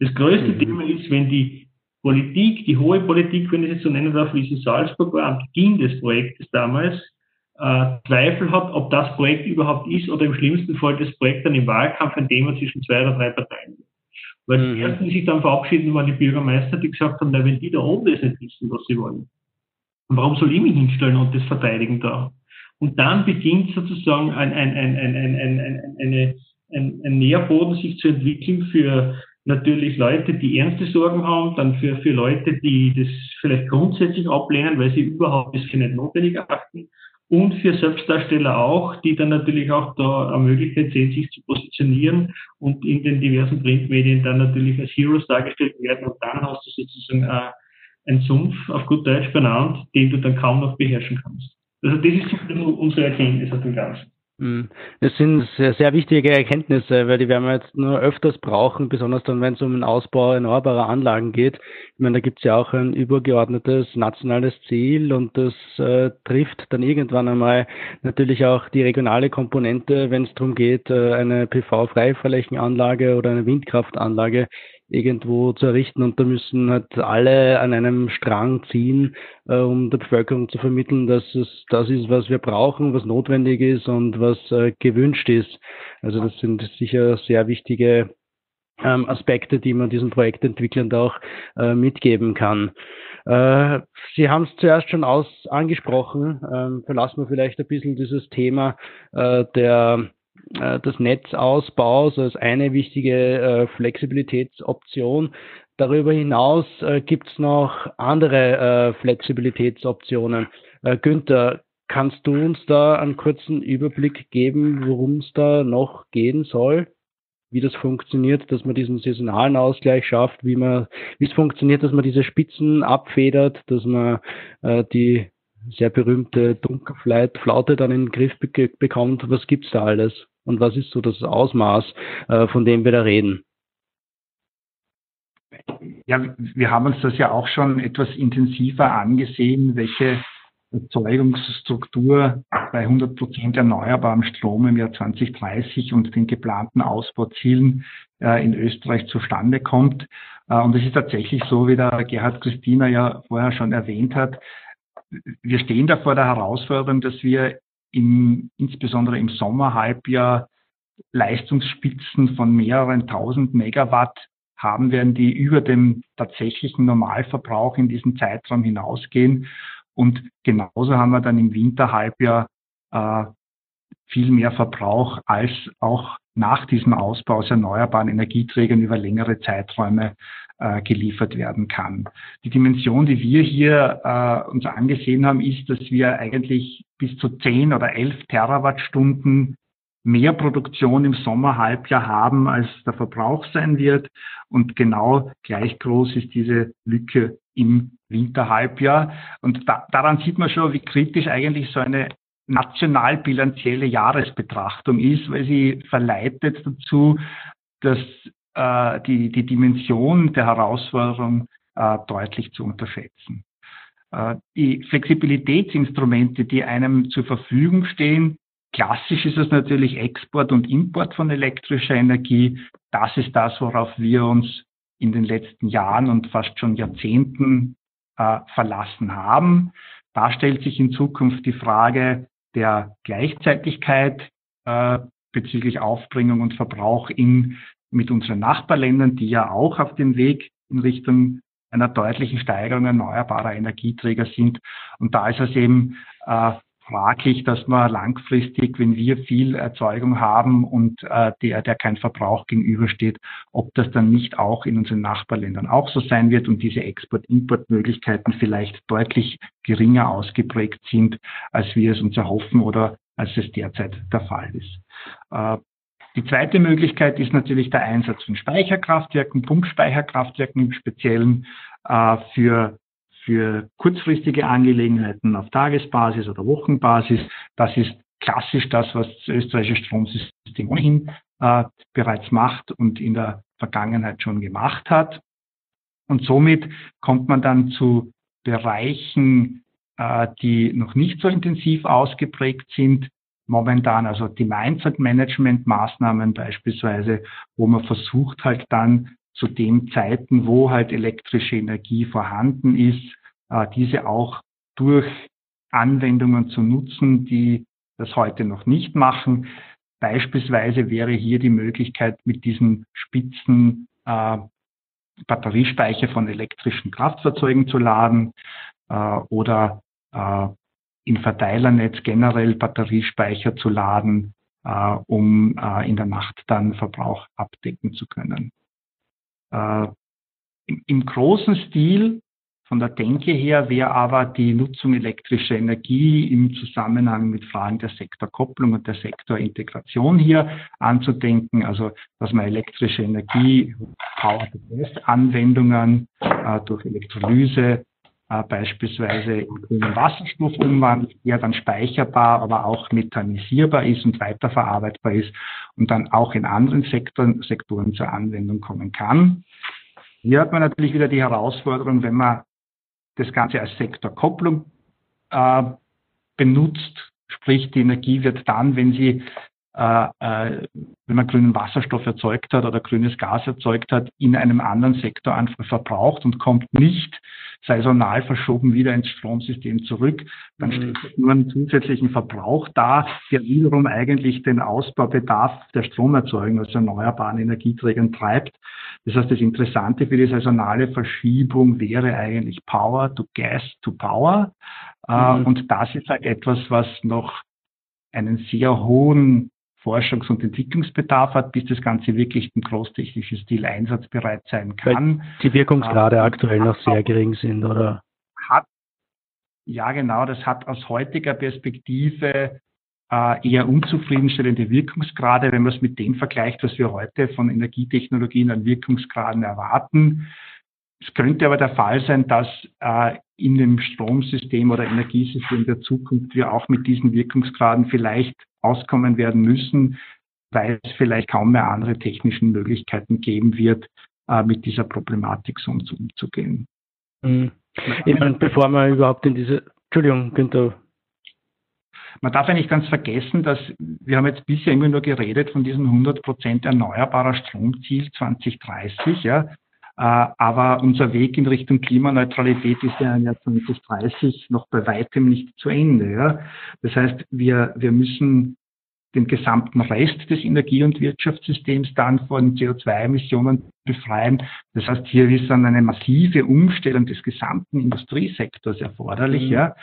Das größte mhm. Thema ist, wenn die Politik, die hohe Politik, wenn ich es so nennen darf, wie es in Salzburg war, am Beginn des Projektes damals, äh, Zweifel hat, ob das Projekt überhaupt ist oder im schlimmsten Fall das Projekt dann im Wahlkampf ein Thema zwischen zwei oder drei Parteien wird. Weil mhm. die ersten, die sich dann verabschieden, waren die Bürgermeister, die gesagt haben, na, wenn die da oben das nicht wissen, was sie wollen, warum soll ich mich hinstellen und das verteidigen da? Und dann beginnt sozusagen ein, ein, ein, ein, ein, ein, ein, eine, ein, ein Nährboden sich zu entwickeln für natürlich Leute, die ernste Sorgen haben, dann für, für Leute, die das vielleicht grundsätzlich ablehnen, weil sie überhaupt das für nicht notwendig erachten. Und für Selbstdarsteller auch, die dann natürlich auch da eine Möglichkeit sehen, sich zu positionieren und in den diversen Printmedien dann natürlich als Heroes dargestellt werden. Und dann hast du sozusagen äh, einen Sumpf, auf gut Deutsch benannt, den du dann kaum noch beherrschen kannst. Also das ist unsere Erkenntnis aus dem Ganzen. Hm. Das sind sehr, sehr wichtige Erkenntnisse, weil die werden wir jetzt nur öfters brauchen, besonders dann, wenn es um den Ausbau erneuerbarer Anlagen geht. Ich meine, da gibt es ja auch ein übergeordnetes nationales Ziel und das äh, trifft dann irgendwann einmal natürlich auch die regionale Komponente, wenn es darum geht, äh, eine PV-Freiflächenanlage oder eine Windkraftanlage irgendwo zu errichten und da müssen halt alle an einem Strang ziehen, äh, um der Bevölkerung zu vermitteln, dass es das ist, was wir brauchen, was notwendig ist und was äh, gewünscht ist. Also das sind sicher sehr wichtige ähm, Aspekte, die man diesen Projektentwicklern auch äh, mitgeben kann. Äh, Sie haben es zuerst schon aus angesprochen, ähm, verlassen wir vielleicht ein bisschen dieses Thema äh, der des Netzausbaus als eine wichtige äh, Flexibilitätsoption. Darüber hinaus äh, gibt es noch andere Flexibilitätsoptionen. Günther, kannst du uns da einen kurzen Überblick geben, worum es da noch gehen soll? Wie das funktioniert, dass man diesen saisonalen Ausgleich schafft, wie man, wie es funktioniert, dass man diese Spitzen abfedert, dass man äh, die sehr berühmte Dunkelflaute dann in den Griff be bekommt. Was gibt's da alles? Und was ist so das Ausmaß, äh, von dem wir da reden? Ja, wir haben uns das ja auch schon etwas intensiver angesehen, welche Erzeugungsstruktur bei 100 Prozent erneuerbarem Strom im Jahr 2030 und den geplanten Ausbauzielen äh, in Österreich zustande kommt. Äh, und es ist tatsächlich so, wie der Gerhard Christina ja vorher schon erwähnt hat, wir stehen da vor der Herausforderung, dass wir im, insbesondere im Sommerhalbjahr Leistungsspitzen von mehreren tausend Megawatt haben werden, die über dem tatsächlichen Normalverbrauch in diesem Zeitraum hinausgehen. Und genauso haben wir dann im Winterhalbjahr äh, viel mehr Verbrauch als auch nach diesem Ausbau aus erneuerbaren Energieträgern über längere Zeiträume äh, geliefert werden kann. Die Dimension, die wir hier äh, uns angesehen haben, ist, dass wir eigentlich bis zu 10 oder 11 Terawattstunden mehr Produktion im Sommerhalbjahr haben, als der Verbrauch sein wird. Und genau gleich groß ist diese Lücke im Winterhalbjahr. Und da, daran sieht man schon, wie kritisch eigentlich so eine nationalbilanzielle Jahresbetrachtung ist, weil sie verleitet dazu, dass äh, die, die Dimension der Herausforderung äh, deutlich zu unterschätzen. Äh, die Flexibilitätsinstrumente, die einem zur Verfügung stehen, klassisch ist es natürlich Export und Import von elektrischer Energie. Das ist das, worauf wir uns in den letzten Jahren und fast schon Jahrzehnten äh, verlassen haben. Da stellt sich in Zukunft die Frage der Gleichzeitigkeit äh, bezüglich Aufbringung und Verbrauch in mit unseren Nachbarländern, die ja auch auf dem Weg in Richtung einer deutlichen Steigerung erneuerbarer Energieträger sind. Und da ist es eben äh, fraglich, dass man langfristig, wenn wir viel Erzeugung haben und äh, der, der kein Verbrauch gegenübersteht, ob das dann nicht auch in unseren Nachbarländern auch so sein wird und diese Export-Import-Möglichkeiten vielleicht deutlich geringer ausgeprägt sind, als wir es uns erhoffen oder als es derzeit der Fall ist. Äh, die zweite Möglichkeit ist natürlich der Einsatz von Speicherkraftwerken, Pumpspeicherkraftwerken im Speziellen äh, für, für kurzfristige Angelegenheiten auf Tagesbasis oder Wochenbasis. Das ist klassisch das, was das österreichische Stromsystem ohnehin äh, bereits macht und in der Vergangenheit schon gemacht hat. Und somit kommt man dann zu Bereichen, äh, die noch nicht so intensiv ausgeprägt sind, momentan, also die Mindset-Management-Maßnahmen beispielsweise, wo man versucht halt dann zu den Zeiten, wo halt elektrische Energie vorhanden ist, diese auch durch Anwendungen zu nutzen, die das heute noch nicht machen. Beispielsweise wäre hier die Möglichkeit, mit diesen Spitzen äh, Batteriespeicher von elektrischen Kraftfahrzeugen zu laden äh, oder äh, im Verteilernetz generell Batteriespeicher zu laden, äh, um äh, in der Nacht dann Verbrauch abdecken zu können. Äh, im, Im großen Stil von der Denke her wäre aber die Nutzung elektrischer Energie im Zusammenhang mit Fragen der Sektorkopplung und der Sektorintegration hier anzudenken. Also, dass man elektrische Energie, Power-to-Gas-Anwendungen äh, durch Elektrolyse äh, beispielsweise in grünen Wasserstoff umwandelt, der dann speicherbar, aber auch methanisierbar ist und weiterverarbeitbar ist und dann auch in anderen Sektoren, Sektoren zur Anwendung kommen kann. Hier hat man natürlich wieder die Herausforderung, wenn man das Ganze als Sektorkopplung äh, benutzt, sprich die Energie wird dann, wenn sie wenn man grünen Wasserstoff erzeugt hat oder grünes Gas erzeugt hat, in einem anderen Sektor einfach verbraucht und kommt nicht saisonal verschoben wieder ins Stromsystem zurück, dann mhm. stellt nur einen zusätzlichen Verbrauch dar, der wiederum eigentlich den Ausbaubedarf der Stromerzeugung aus erneuerbaren Energieträgern treibt. Das heißt, das Interessante für die saisonale Verschiebung wäre eigentlich Power to Gas to Power. Äh, mhm. Und das ist halt etwas, was noch einen sehr hohen Forschungs- und Entwicklungsbedarf hat, bis das Ganze wirklich im großtechnischen Stil einsatzbereit sein kann. Weil die Wirkungsgrade ähm, aktuell noch sehr gering sind, oder? Hat, ja, genau, das hat aus heutiger Perspektive äh, eher unzufriedenstellende Wirkungsgrade, wenn man es mit dem vergleicht, was wir heute von Energietechnologien an Wirkungsgraden erwarten. Es könnte aber der Fall sein, dass äh, in dem Stromsystem oder Energiesystem der Zukunft wir auch mit diesen Wirkungsgraden vielleicht auskommen werden müssen, weil es vielleicht kaum mehr andere technischen Möglichkeiten geben wird, äh, mit dieser Problematik so umzugehen. Mhm. Ich meine, bevor man überhaupt in diese, Entschuldigung, Günther. Man darf ja nicht ganz vergessen, dass wir haben jetzt bisher immer nur geredet von diesem 100 Prozent erneuerbarer Stromziel 2030, ja. Äh, aber unser Weg in Richtung Klimaneutralität ist ja im Jahr 2030 noch bei weitem nicht zu Ende. Ja? Das heißt, wir, wir müssen den gesamten Rest des Energie- und Wirtschaftssystems dann von CO2-Emissionen befreien. Das heißt, hier ist dann eine massive Umstellung des gesamten Industriesektors erforderlich, mhm. ja.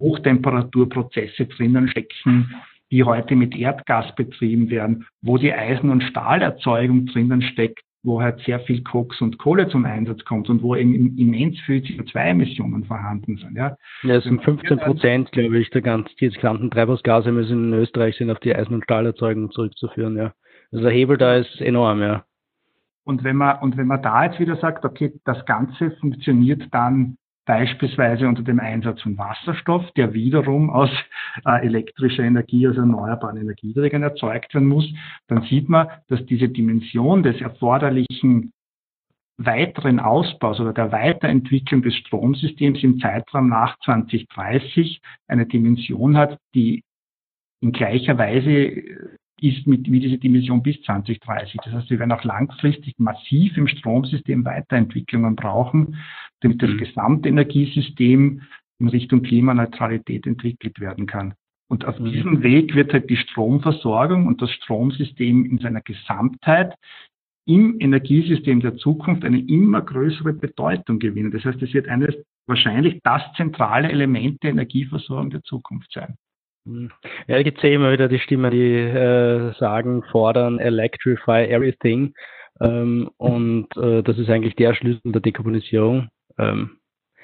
Hochtemperaturprozesse drinnen stecken, die heute mit Erdgas betrieben werden, wo die Eisen- und Stahlerzeugung drinnen steckt, wo halt sehr viel Koks und Kohle zum Einsatz kommt und wo eben immens viel CO2-Emissionen vorhanden sind. Ja, ja es sind 15 Prozent, glaube ich, der ganzen, die gesamten Treibhausgase in Österreich sind auf die Eisen- und Stahlerzeugung zurückzuführen. Ja. Also der Hebel da ist enorm, ja. Und wenn man, und wenn man da jetzt wieder sagt, okay, das Ganze funktioniert dann beispielsweise unter dem Einsatz von Wasserstoff, der wiederum aus äh, elektrischer Energie, aus erneuerbaren Energieträgern erzeugt werden muss, dann sieht man, dass diese Dimension des erforderlichen weiteren Ausbaus oder der Weiterentwicklung des Stromsystems im Zeitraum nach 2030 eine Dimension hat, die in gleicher Weise ist mit, wie diese Dimension bis 2030. Das heißt, wir werden auch langfristig massiv im Stromsystem Weiterentwicklungen brauchen, damit das mhm. gesamte Energiesystem in Richtung Klimaneutralität entwickelt werden kann. Und auf mhm. diesem Weg wird halt die Stromversorgung und das Stromsystem in seiner Gesamtheit im Energiesystem der Zukunft eine immer größere Bedeutung gewinnen. Das heißt, es wird eines wahrscheinlich das zentrale Element der Energieversorgung der Zukunft sein. Hm. Ja, da gibt immer wieder die Stimmen, die äh, sagen, fordern, electrify everything. Ähm, und äh, das ist eigentlich der Schlüssel der Dekarbonisierung. Ähm,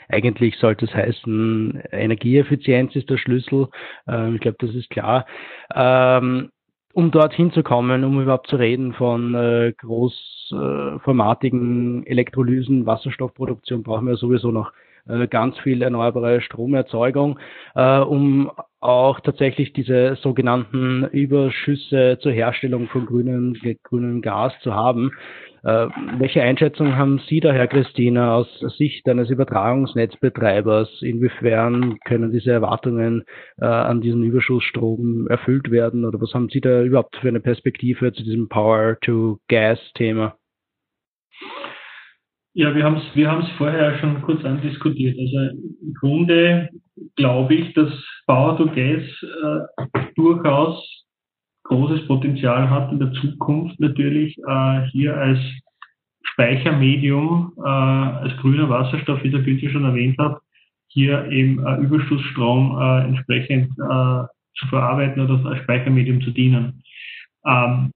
eigentlich sollte es heißen, Energieeffizienz ist der Schlüssel. Ähm, ich glaube, das ist klar. Ähm, um dorthin zu kommen, um überhaupt zu reden von äh, großformatigen Elektrolysen, Wasserstoffproduktion, brauchen wir sowieso noch äh, ganz viel erneuerbare Stromerzeugung, äh, um auch tatsächlich diese sogenannten Überschüsse zur Herstellung von grünem, grünem Gas zu haben. Äh, welche Einschätzung haben Sie da, Herr Christina, aus Sicht eines Übertragungsnetzbetreibers? Inwiefern können diese Erwartungen äh, an diesen Überschussstrom erfüllt werden? Oder was haben Sie da überhaupt für eine Perspektive zu diesem Power-to-Gas-Thema? Ja, wir haben es wir vorher schon kurz andiskutiert. Also im Grunde glaube ich, dass Power to Gas äh, durchaus großes Potenzial hat in der Zukunft natürlich äh, hier als Speichermedium, äh, als grüner Wasserstoff, wie der Günther schon erwähnt hat, hier eben äh, Überschussstrom äh, entsprechend äh, zu verarbeiten oder als Speichermedium zu dienen. Ähm,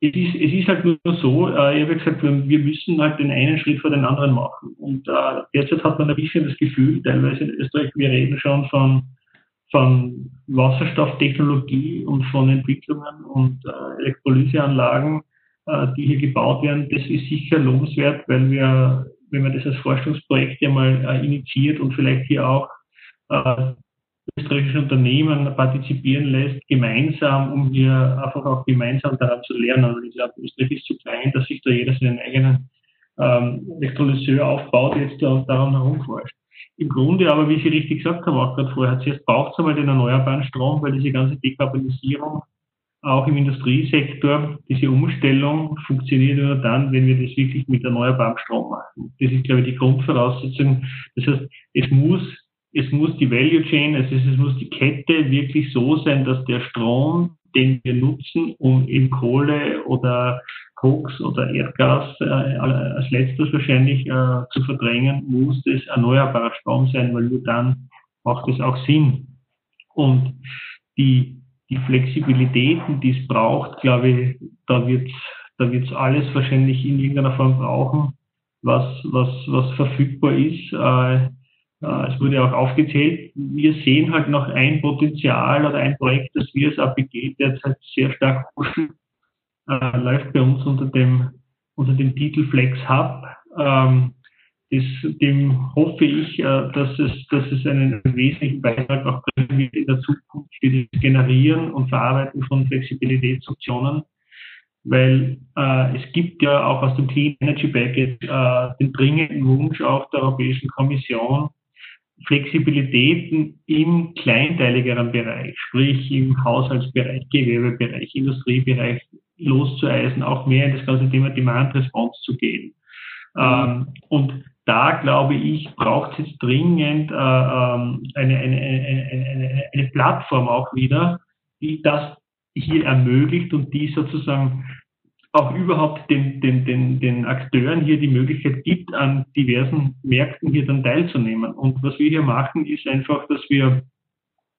es ist, es ist halt nur so, äh, ich habe gesagt, wir müssen halt den einen Schritt vor den anderen machen. Und äh, derzeit hat man ein bisschen das Gefühl, teilweise in Österreich, wir reden schon von, von Wasserstofftechnologie und von Entwicklungen und äh, Elektrolyseanlagen, äh, die hier gebaut werden. Das ist sicher lobenswert, weil wir wenn man das als Forschungsprojekt ja mal äh, initiiert und vielleicht hier auch äh, österreichische Unternehmen partizipieren lässt, gemeinsam, um hier einfach auch gemeinsam daran zu lernen. Also ich glaube, Österreich ist zu klein, dass sich da jeder seinen eigenen ähm, Elektrolyseur aufbaut jetzt daran herumforscht. Im Grunde aber, wie Sie richtig gesagt haben, auch gerade vorher, zuerst braucht es einmal den erneuerbaren Strom, weil diese ganze Dekarbonisierung auch im Industriesektor, diese Umstellung funktioniert nur dann, wenn wir das wirklich mit erneuerbarem Strom machen. Das ist, glaube ich, die Grundvoraussetzung. Das heißt, es muss, es muss die Value Chain, also es muss die Kette wirklich so sein, dass der Strom, den wir nutzen, um eben Kohle oder Koks oder Erdgas äh, als letztes wahrscheinlich äh, zu verdrängen, muss das erneuerbarer Strom sein, weil nur dann macht es auch Sinn. Und die, die Flexibilitäten, die es braucht, glaube ich, da wird da wird's alles wahrscheinlich in irgendeiner Form brauchen, was, was, was verfügbar ist. Äh, es wurde auch aufgezählt, wir sehen halt noch ein Potenzial oder ein Projekt, das wir als APG derzeit sehr stark pushen, äh, läuft bei uns unter dem, unter dem Titel Flex Hub. Ähm, das, dem hoffe ich, äh, dass, es, dass es einen wesentlichen Beitrag auch bringen wird in der Zukunft für das Generieren und Verarbeiten von Flexibilitätsoptionen, weil äh, es gibt ja auch aus dem Clean Energy Package äh, den dringenden Wunsch auch der Europäischen Kommission, Flexibilitäten im kleinteiligeren Bereich, sprich im Haushaltsbereich, Gewerbebereich, Industriebereich loszueisen, auch mehr in das ganze Thema Demand Response zu gehen. Ähm, und da glaube ich, braucht es jetzt dringend äh, ähm, eine, eine, eine, eine, Plattform auch wieder, die das hier ermöglicht und die sozusagen auch überhaupt den, den, den, den Akteuren hier die Möglichkeit gibt, an diversen Märkten hier dann teilzunehmen. Und was wir hier machen, ist einfach, dass wir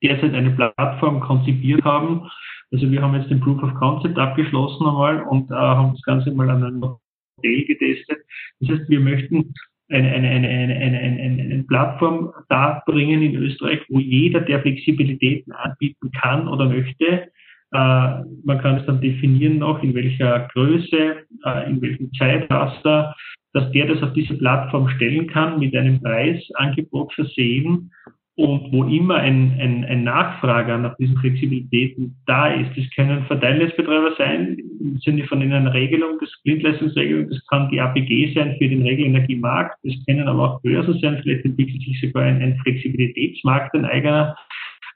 derzeit eine Plattform konzipiert haben. Also wir haben jetzt den Proof of Concept abgeschlossen einmal und äh, haben das Ganze mal an einem Modell getestet. Das heißt, wir möchten eine, eine, eine, eine, eine, eine, eine Plattform darbringen in Österreich, wo jeder, der Flexibilitäten anbieten kann oder möchte, äh, man kann es dann definieren noch, in welcher Größe, äh, in welchem Zeitraster, dass der das auf diese Plattform stellen kann, mit einem Preisangebot versehen und wo immer ein, ein, ein Nachfrager nach diesen Flexibilitäten da ist, das können Verteilnetzbetreiber sein, im Sinne von einer Regelung, das Blindleistungsregelung, das kann die APG sein für den Regelenergiemarkt, das können aber auch Börsen sein, vielleicht entwickelt sich sogar ein, ein Flexibilitätsmarkt, ein eigener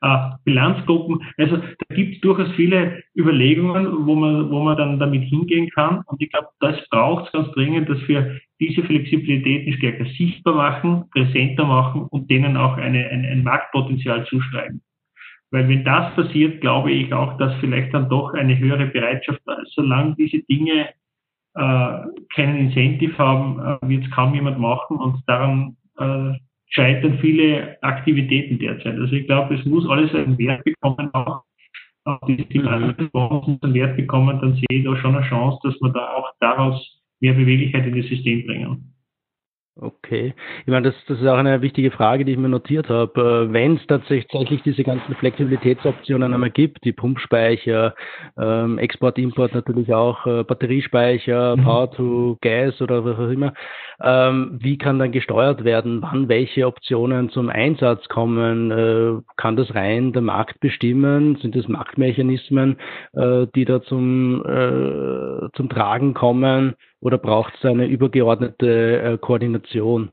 äh, Bilanzgruppen. Also da gibt es durchaus viele Überlegungen, wo man, wo man dann damit hingehen kann. Und ich glaube, das braucht es ganz dringend, dass wir diese Flexibilitäten stärker sichtbar machen, präsenter machen und denen auch eine, eine, ein Marktpotenzial zuschreiben. Weil wenn das passiert, glaube ich auch, dass vielleicht dann doch eine höhere Bereitschaft da ist. Solange diese Dinge äh, keinen Incentive haben, äh, wird es kaum jemand machen und daran äh, scheitern viele Aktivitäten derzeit. Also ich glaube, es muss alles einen Wert bekommen, auch auf diese Thematik einen Wert bekommen, dann sehe ich da schon eine Chance, dass wir da auch daraus mehr Beweglichkeit in das System bringen. Okay. Ich meine, das, das ist auch eine wichtige Frage, die ich mir notiert habe. Wenn es tatsächlich diese ganzen Flexibilitätsoptionen einmal gibt, die Pumpspeicher, ähm, Export, Import natürlich auch, äh, Batteriespeicher, mhm. Power to Gas oder was auch immer, ähm, wie kann dann gesteuert werden, wann welche Optionen zum Einsatz kommen? Äh, kann das rein der Markt bestimmen? Sind das Marktmechanismen, äh, die da zum, äh, zum Tragen kommen? Oder braucht es eine übergeordnete äh, Koordination?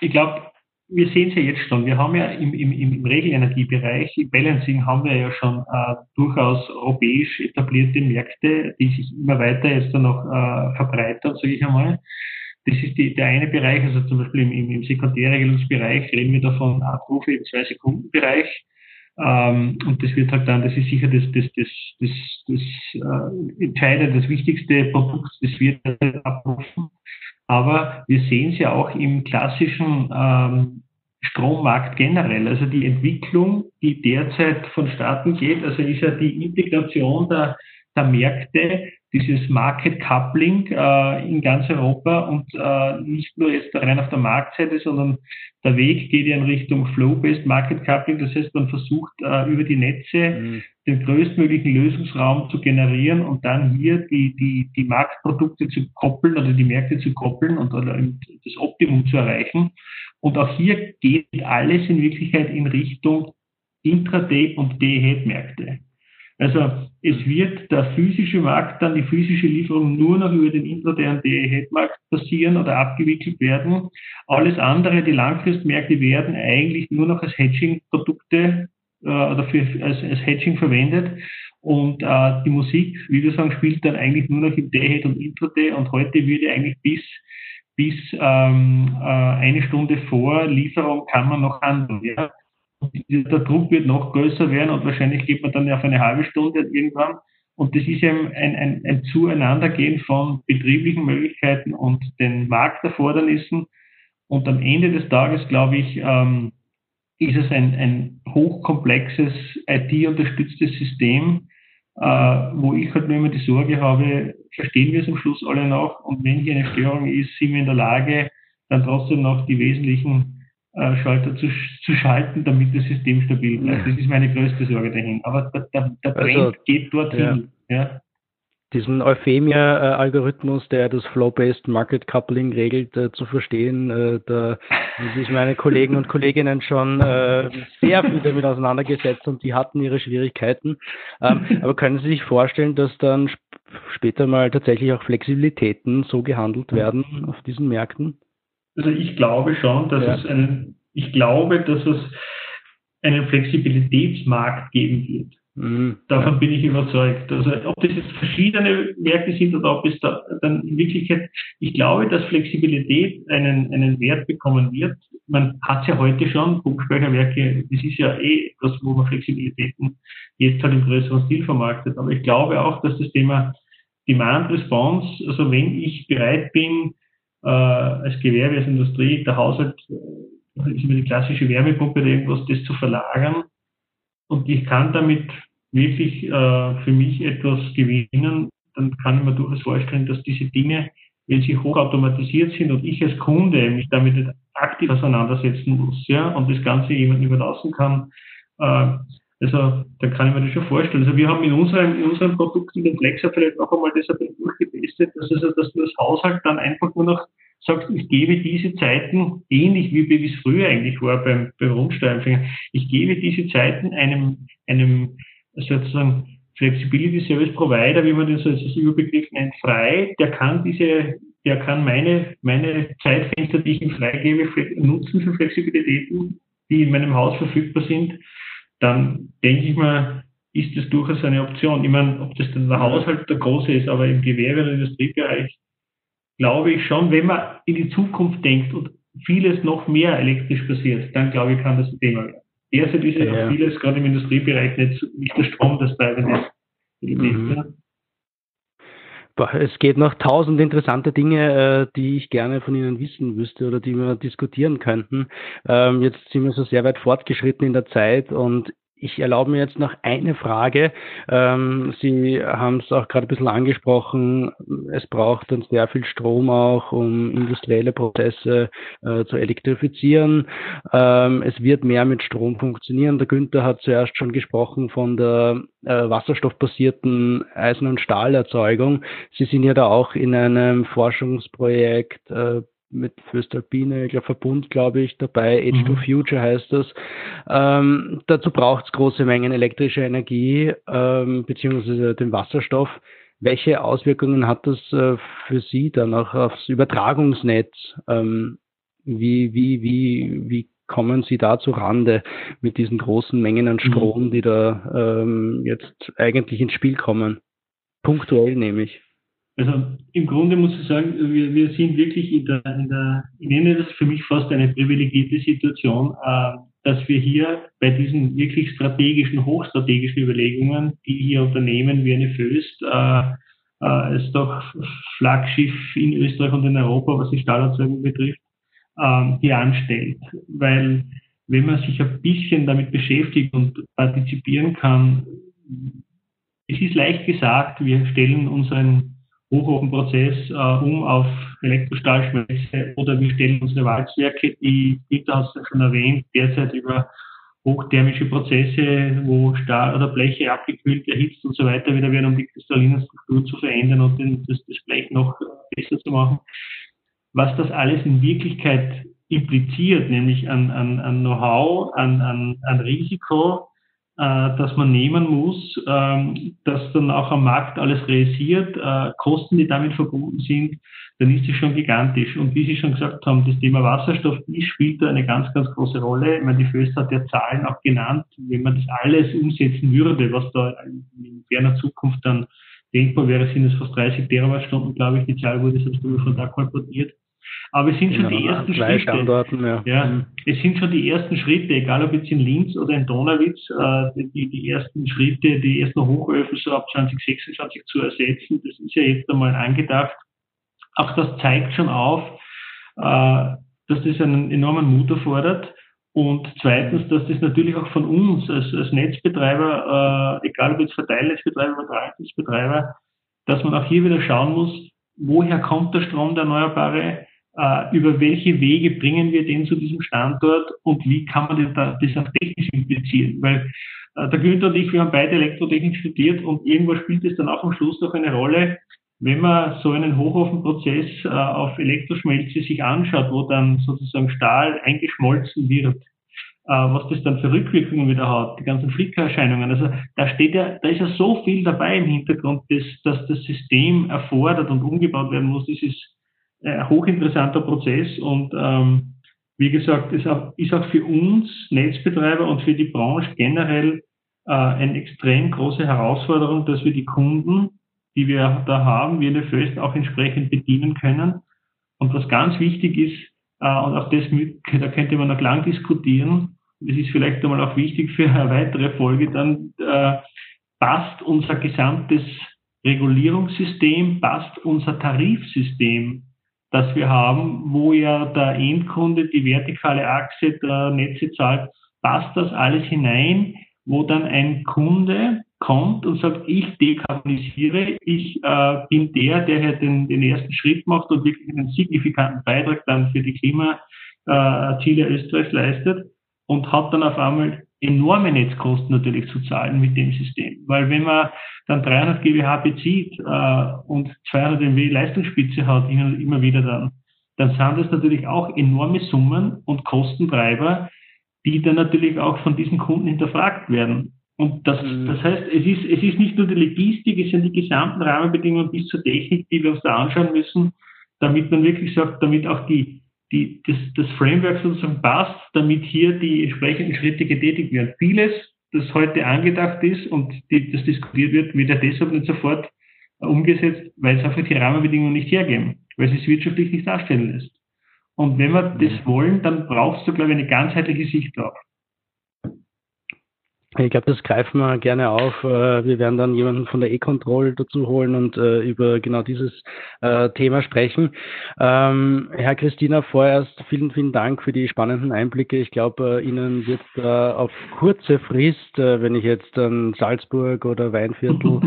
Ich glaube, wir sehen es ja jetzt schon. Wir haben ja im, im, im Regelenergiebereich, im Balancing haben wir ja schon äh, durchaus europäisch etablierte Märkte, die sich immer weiter jetzt dann noch äh, verbreitern, sage ich einmal. Das ist die, der eine Bereich, also zum Beispiel im, im, im Sekundärregelungsbereich reden wir davon Abrufe im Zwei-Sekunden-Bereich. Ähm, und das wird halt dann, das ist sicher das, das, das, das, das äh, Entscheidende, das wichtigste Produkt, das wird abrufen. Aber wir sehen es ja auch im klassischen ähm, Strommarkt generell. Also die Entwicklung, die derzeit vonstatten geht, also ist ja die Integration der, der Märkte, dieses Market Coupling äh, in ganz Europa und äh, nicht nur jetzt rein auf der Marktseite, sondern der Weg geht ja in Richtung Flow-Based Market Coupling. Das heißt, man versucht äh, über die Netze mhm. den größtmöglichen Lösungsraum zu generieren und dann hier die, die, die Marktprodukte zu koppeln oder die Märkte zu koppeln und oder das Optimum zu erreichen. Und auch hier geht alles in Wirklichkeit in Richtung Intraday und Day-Ahead-Märkte. Also es wird der physische Markt dann, die physische Lieferung nur noch über den Intraday- und Day-Ahead-Markt passieren oder abgewickelt werden. Alles andere, die Langfristmärkte werden eigentlich nur noch als Hedging-Produkte äh, oder für, als, als Hedging verwendet. Und äh, die Musik, wie wir sagen, spielt dann eigentlich nur noch im Day-Ahead und Intraday. Und heute würde eigentlich bis bis ähm, äh, eine Stunde vor Lieferung kann man noch handeln. Ja? Der Druck wird noch größer werden und wahrscheinlich geht man dann auf eine halbe Stunde irgendwann. Und das ist eben ein, ein, ein Zueinandergehen von betrieblichen Möglichkeiten und den Markterfordernissen. Und am Ende des Tages, glaube ich, ähm, ist es ein, ein hochkomplexes IT-unterstütztes System, äh, wo ich halt nur immer die Sorge habe, verstehen wir es am Schluss alle noch? Und wenn hier eine Störung ist, sind wir in der Lage, dann trotzdem noch die wesentlichen äh, Schalter zu, zu schalten, damit das System stabil bleibt. Das ist meine größte Sorge dahin. Aber der, der, der Trend also, geht dorthin. Ja. ja. Diesen Euphemia-Algorithmus, der das Flow-Based Market Coupling regelt, äh, zu verstehen, äh, da haben sich meine Kollegen und Kolleginnen schon äh, sehr viel damit auseinandergesetzt und die hatten ihre Schwierigkeiten. Ähm, aber können Sie sich vorstellen, dass dann sp später mal tatsächlich auch Flexibilitäten so gehandelt werden auf diesen Märkten? Also ich glaube schon, dass ja. es einen, ich glaube, dass es einen Flexibilitätsmarkt geben wird. Mhm. Davon ja. bin ich überzeugt. Also ob das jetzt verschiedene Märkte sind oder ob es da dann in Wirklichkeit, ich glaube, dass Flexibilität einen, einen Wert bekommen wird. Man hat es ja heute schon, Punktspeicherwerke, das ist ja eh etwas, wo man Flexibilitäten jetzt halt im größeren Stil vermarktet. Aber ich glaube auch, dass das Thema Demand Response, also wenn ich bereit bin, äh, als Gewerbe, als Industrie, der Haushalt äh, ist immer die klassische Wärmepumpe oder irgendwas, das zu verlagern. Und ich kann damit wirklich äh, für mich etwas gewinnen, dann kann ich mir durchaus vorstellen, dass diese Dinge, wenn sie hochautomatisiert sind und ich als Kunde mich damit nicht aktiv auseinandersetzen muss, ja, und das Ganze jemandem überlassen kann, äh, also da kann ich mir das schon vorstellen. Also wir haben in unserem, in unserem Produkt in den Flexer vielleicht auch einmal das ein bisschen durchgetestet, dass, also, dass du als Haushalt dann einfach nur noch sagst, ich gebe diese Zeiten, ähnlich wie, wie es früher eigentlich war beim, beim Rundsteuerempfänger, ich gebe diese Zeiten einem, einem sozusagen Flexibility Service Provider, wie man das als Überbegriff nennt, frei, der kann diese, der kann meine, meine Zeitfenster, die ich ihm freigebe, nutzen für Flexibilitäten, die in meinem Haus verfügbar sind dann denke ich mal, ist das durchaus eine Option. Ich meine, ob das dann der Haushalt der große ist, aber im Gewerbe- und Industriebereich glaube ich schon, wenn man in die Zukunft denkt und vieles noch mehr elektrisch passiert, dann glaube ich, kann das ein Thema werden. Derzeit ist ja, ja. vieles, gerade im Industriebereich, nicht, nicht der Strom das treibende Element. Mhm. Es geht noch tausend interessante Dinge, äh, die ich gerne von Ihnen wissen wüsste oder die wir diskutieren könnten. Ähm, jetzt sind wir so sehr weit fortgeschritten in der Zeit und ich erlaube mir jetzt noch eine Frage. Ähm, Sie haben es auch gerade ein bisschen angesprochen. Es braucht dann sehr viel Strom auch, um industrielle Prozesse äh, zu elektrifizieren. Ähm, es wird mehr mit Strom funktionieren. Der Günther hat zuerst schon gesprochen von der äh, wasserstoffbasierten Eisen- und Stahlerzeugung. Sie sind ja da auch in einem Forschungsprojekt äh, mit Föstalpine, ich glaube Verbund, glaube ich, dabei, Age mhm. to Future heißt das. Ähm, dazu braucht es große Mengen elektrischer Energie ähm, beziehungsweise den Wasserstoff. Welche Auswirkungen hat das äh, für Sie dann auch aufs Übertragungsnetz? Ähm, wie, wie, wie, wie kommen Sie da zu Rande mit diesen großen Mengen an mhm. Strom, die da ähm, jetzt eigentlich ins Spiel kommen? Punktuell nämlich. Also im Grunde muss ich sagen, wir, wir sind wirklich in der, in der, ich nenne das für mich fast eine privilegierte Situation, äh, dass wir hier bei diesen wirklich strategischen, hochstrategischen Überlegungen, die hier Unternehmen wie eine Föst, äh, äh, ist doch Flaggschiff in Österreich und in Europa, was die Stahlerzeugung betrifft, äh, hier anstellt. Weil wenn man sich ein bisschen damit beschäftigt und partizipieren kann, es ist leicht gesagt, wir stellen unseren Hochofenprozess äh, um auf Elektrostahlschmelze oder wir stellen unsere Walzwerke, die Dieter hat es schon erwähnt, derzeit über hochthermische Prozesse, wo Stahl oder Bleche abgekühlt, erhitzt und so weiter wieder werden, um die kristalline Struktur zu verändern und den, das, das Blech noch besser zu machen. Was das alles in Wirklichkeit impliziert, nämlich an, an, an Know-how, an, an, an Risiko, äh, das man nehmen muss, ähm, das dann auch am Markt alles realisiert, äh, Kosten, die damit verbunden sind, dann ist es schon gigantisch. Und wie Sie schon gesagt haben, das Thema Wasserstoff spielt da eine ganz, ganz große Rolle. Ich meine, die Föst hat ja Zahlen auch genannt. Wenn man das alles umsetzen würde, was da in ferner Zukunft dann denkbar wäre, sind es fast 30 Terawattstunden, glaube ich. Die Zahl wurde sonst von da kolportiert. Aber es sind schon die ersten Schritte. Ja. ja. Mhm. Es sind schon die ersten Schritte, egal ob jetzt in Linz oder in Donauwitz, äh, die, die ersten Schritte, die ersten Hochöfen so ab 2026 zu ersetzen. Das ist ja jetzt einmal angedacht. Auch das zeigt schon auf, äh, dass das einen enormen Mut erfordert. Und zweitens, dass das natürlich auch von uns als, als Netzbetreiber, äh, egal ob jetzt Verteilnetzbetreiber oder Verteilnetzbetreiber, dass man auch hier wieder schauen muss, woher kommt der Strom, der Erneuerbare, über welche Wege bringen wir den zu diesem Standort und wie kann man das, das auch technisch implizieren? Weil äh, der Günther und ich, wir haben beide Elektrotechnik studiert und irgendwo spielt es dann auch am Schluss noch eine Rolle, wenn man so einen Hochofenprozess äh, auf Elektroschmelze sich anschaut, wo dann sozusagen Stahl eingeschmolzen wird, äh, was das dann für Rückwirkungen wieder hat, die ganzen Flickererscheinungen. Also da steht ja, da ist ja so viel dabei im Hintergrund, dass, dass das System erfordert und umgebaut werden muss. Das ist ein hochinteressanter Prozess und ähm, wie gesagt, es ist auch für uns Netzbetreiber und für die Branche generell äh, eine extrem große Herausforderung, dass wir die Kunden, die wir da haben, wie eine Föst auch entsprechend bedienen können. Und was ganz wichtig ist, äh, und auch das, da könnte man noch lang diskutieren, das ist vielleicht einmal auch wichtig für eine weitere Folge, dann äh, passt unser gesamtes Regulierungssystem, passt unser Tarifsystem das wir haben, wo ja der Endkunde die vertikale Achse der Netze zahlt, passt das alles hinein, wo dann ein Kunde kommt und sagt, ich dekarbonisiere, ich äh, bin der, der hier den, den ersten Schritt macht und wirklich einen signifikanten Beitrag dann für die Klimaziele Österreichs leistet und hat dann auf einmal enorme Netzkosten natürlich zu zahlen mit dem System. Weil wenn man dann 300 GWh bezieht äh, und 200 MW Leistungsspitze hat, immer, immer wieder dann, dann sind das natürlich auch enorme Summen und Kostentreiber, die dann natürlich auch von diesen Kunden hinterfragt werden. Und das, mhm. das heißt, es ist, es ist nicht nur die Logistik, es sind die gesamten Rahmenbedingungen bis zur Technik, die wir uns da anschauen müssen, damit man wirklich sagt, damit auch die, die, das, das Framework sozusagen passt, damit hier die entsprechenden Schritte getätigt werden. Vieles, das heute angedacht ist und die, das diskutiert wird, wird ja deshalb nicht sofort umgesetzt, weil es einfach die Rahmenbedingungen nicht hergeben, weil es sich wirtschaftlich nicht darstellen lässt. Und wenn wir das mhm. wollen, dann brauchst du, glaube ich, eine ganzheitliche Sicht drauf. Ich glaube, das greifen wir gerne auf. Äh, wir werden dann jemanden von der E-Control dazu holen und äh, über genau dieses äh, Thema sprechen. Ähm, Herr Christina, vorerst vielen, vielen Dank für die spannenden Einblicke. Ich glaube, Ihnen wird auf kurze Frist, wenn ich jetzt an Salzburg oder Weinviertel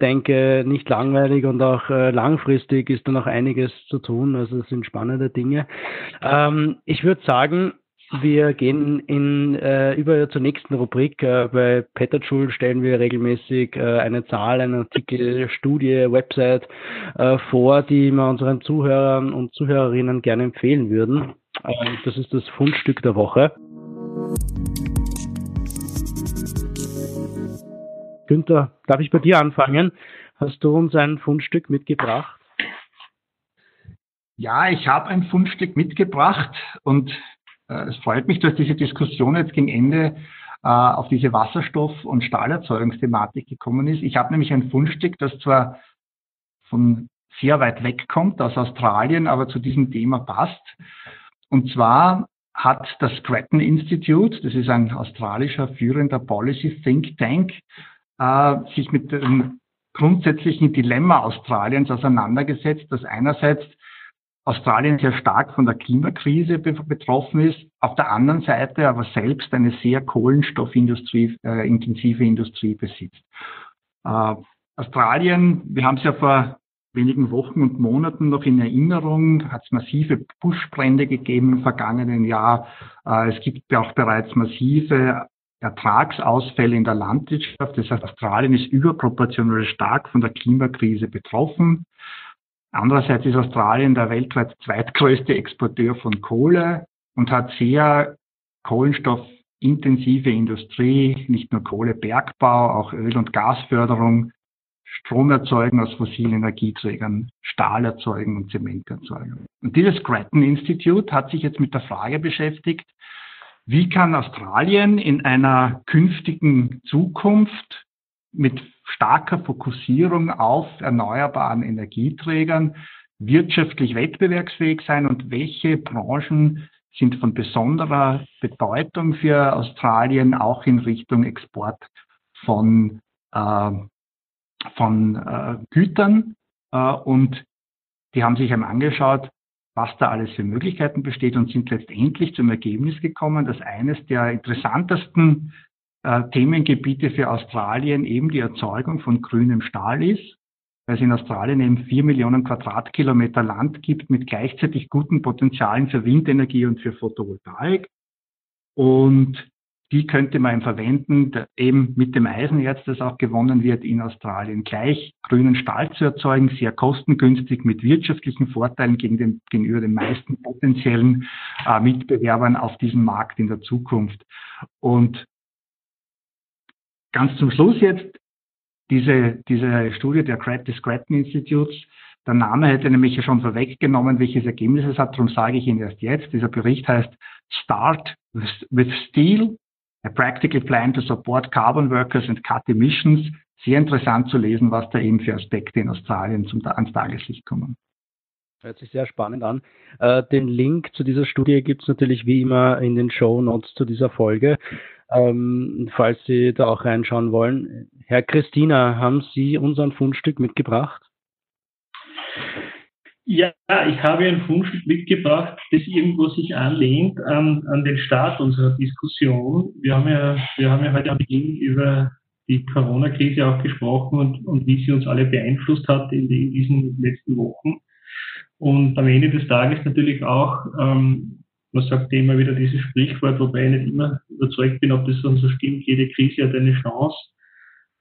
denke, nicht langweilig und auch langfristig ist da noch einiges zu tun. Also es sind spannende Dinge. Ähm, ich würde sagen, wir gehen in, äh, über zur nächsten Rubrik. Äh, bei Petterschul stellen wir regelmäßig äh, eine Zahl, einen Artikel, Studie, Website äh, vor, die wir unseren Zuhörern und Zuhörerinnen gerne empfehlen würden. Äh, das ist das Fundstück der Woche. Günther, darf ich bei dir anfangen? Hast du uns ein Fundstück mitgebracht? Ja, ich habe ein Fundstück mitgebracht und es freut mich, dass diese Diskussion jetzt gegen Ende äh, auf diese Wasserstoff- und Stahlerzeugungsthematik gekommen ist. Ich habe nämlich ein Fundstück, das zwar von sehr weit weg kommt, aus Australien, aber zu diesem Thema passt. Und zwar hat das Grattan Institute, das ist ein australischer führender Policy Think Tank, äh, sich mit dem grundsätzlichen Dilemma Australiens auseinandergesetzt, das einerseits Australien sehr stark von der Klimakrise betroffen ist, auf der anderen Seite aber selbst eine sehr Kohlenstoffindustrie, äh, Industrie besitzt. Äh, Australien, wir haben es ja vor wenigen Wochen und Monaten noch in Erinnerung, hat es massive Buschbrände gegeben im vergangenen Jahr. Äh, es gibt auch bereits massive Ertragsausfälle in der Landwirtschaft. Das heißt, Australien ist überproportional stark von der Klimakrise betroffen. Andererseits ist Australien der weltweit zweitgrößte Exporteur von Kohle und hat sehr kohlenstoffintensive Industrie, nicht nur Kohlebergbau, auch Öl- und Gasförderung, Strom erzeugen aus fossilen Energieträgern, Stahl erzeugen und Zement erzeugen. Und dieses Grattan Institute hat sich jetzt mit der Frage beschäftigt, wie kann Australien in einer künftigen Zukunft mit starker Fokussierung auf erneuerbaren Energieträgern wirtschaftlich wettbewerbsfähig sein und welche Branchen sind von besonderer Bedeutung für Australien auch in Richtung Export von, äh, von äh, Gütern. Äh, und die haben sich einmal angeschaut, was da alles für Möglichkeiten besteht und sind letztendlich zum Ergebnis gekommen, dass eines der interessantesten Themengebiete für Australien eben die Erzeugung von grünem Stahl ist, weil es in Australien eben vier Millionen Quadratkilometer Land gibt mit gleichzeitig guten Potenzialen für Windenergie und für Photovoltaik. Und die könnte man verwenden, eben mit dem Eisenerz, das auch gewonnen wird in Australien, gleich grünen Stahl zu erzeugen, sehr kostengünstig mit wirtschaftlichen Vorteilen gegen den, gegenüber den meisten potenziellen äh, Mitbewerbern auf diesem Markt in der Zukunft. Und ganz zum Schluss jetzt diese, diese Studie der des Grattan Institutes. Der Name hätte nämlich schon vorweggenommen, welches Ergebnis es hat, darum sage ich Ihnen erst jetzt. Dieser Bericht heißt Start with Steel, a practical plan to support carbon workers and cut emissions. Sehr interessant zu lesen, was da eben für Aspekte in Australien zum, ans Tageslicht kommen. Hört sich sehr spannend an. Äh, den Link zu dieser Studie gibt es natürlich wie immer in den Show Notes zu dieser Folge, ähm, falls Sie da auch reinschauen wollen. Herr Christina, haben Sie unser Fundstück mitgebracht? Ja, ich habe ein Fundstück mitgebracht, das irgendwo sich anlehnt an, an den Start unserer Diskussion. Wir haben ja, wir haben ja heute am Beginn über die Corona-Krise auch gesprochen und, und wie sie uns alle beeinflusst hat in, die, in diesen letzten Wochen. Und am Ende des Tages natürlich auch, ähm, man sagt immer wieder dieses Sprichwort, wobei ich nicht immer überzeugt bin, ob das so stimmt, jede Krise hat eine Chance.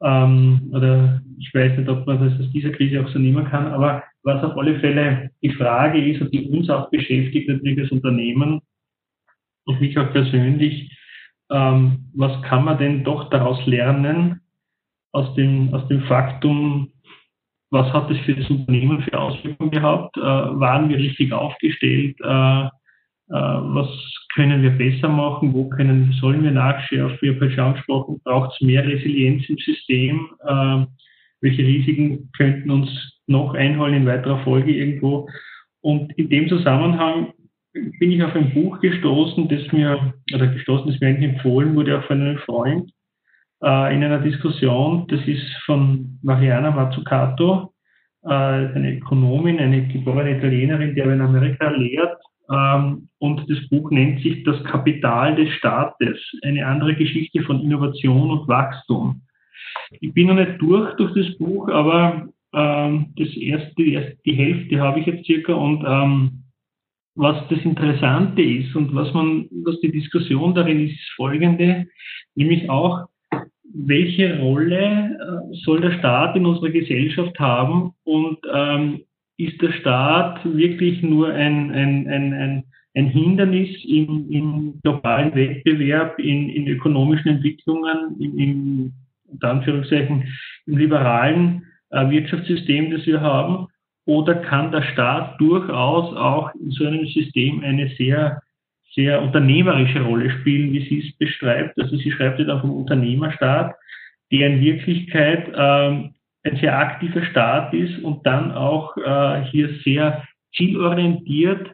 Ähm, oder ich weiß nicht, ob man das aus dieser Krise auch so nehmen kann, aber was auf alle Fälle die Frage ist und die uns auch beschäftigt, natürlich als Unternehmen und mich auch persönlich, ähm, was kann man denn doch daraus lernen aus dem, aus dem Faktum, was hat es für das Unternehmen für Auswirkungen gehabt? Äh, waren wir richtig aufgestellt? Äh, was können wir besser machen, wo können, sollen wir nachschärfen, ich habe schon angesprochen, braucht es mehr Resilienz im System, äh, welche Risiken könnten uns noch einholen in weiterer Folge irgendwo. Und in dem Zusammenhang bin ich auf ein Buch gestoßen, das mir, oder gestoßen, das mir eigentlich empfohlen wurde, auch von einem Freund, äh, in einer Diskussion, das ist von Mariana Mazzucato, äh, eine Ökonomin, eine geborene Italienerin, die aber in Amerika lehrt und das Buch nennt sich Das Kapital des Staates, eine andere Geschichte von Innovation und Wachstum. Ich bin noch nicht durch durch das Buch, aber ähm, das erste, die, erste, die Hälfte habe ich jetzt circa und ähm, was das Interessante ist und was man, was die Diskussion darin ist, ist folgende, nämlich auch, welche Rolle äh, soll der Staat in unserer Gesellschaft haben und ähm, ist der Staat wirklich nur ein, ein, ein, ein, ein Hindernis im, im globalen Wettbewerb, in, in ökonomischen Entwicklungen, im, im, unter Anführungszeichen, im liberalen äh, Wirtschaftssystem, das wir haben? Oder kann der Staat durchaus auch in so einem System eine sehr, sehr unternehmerische Rolle spielen, wie sie es beschreibt? Also sie schreibt ja dann vom Unternehmerstaat, der in Wirklichkeit ähm, ein sehr aktiver Staat ist und dann auch äh, hier sehr zielorientiert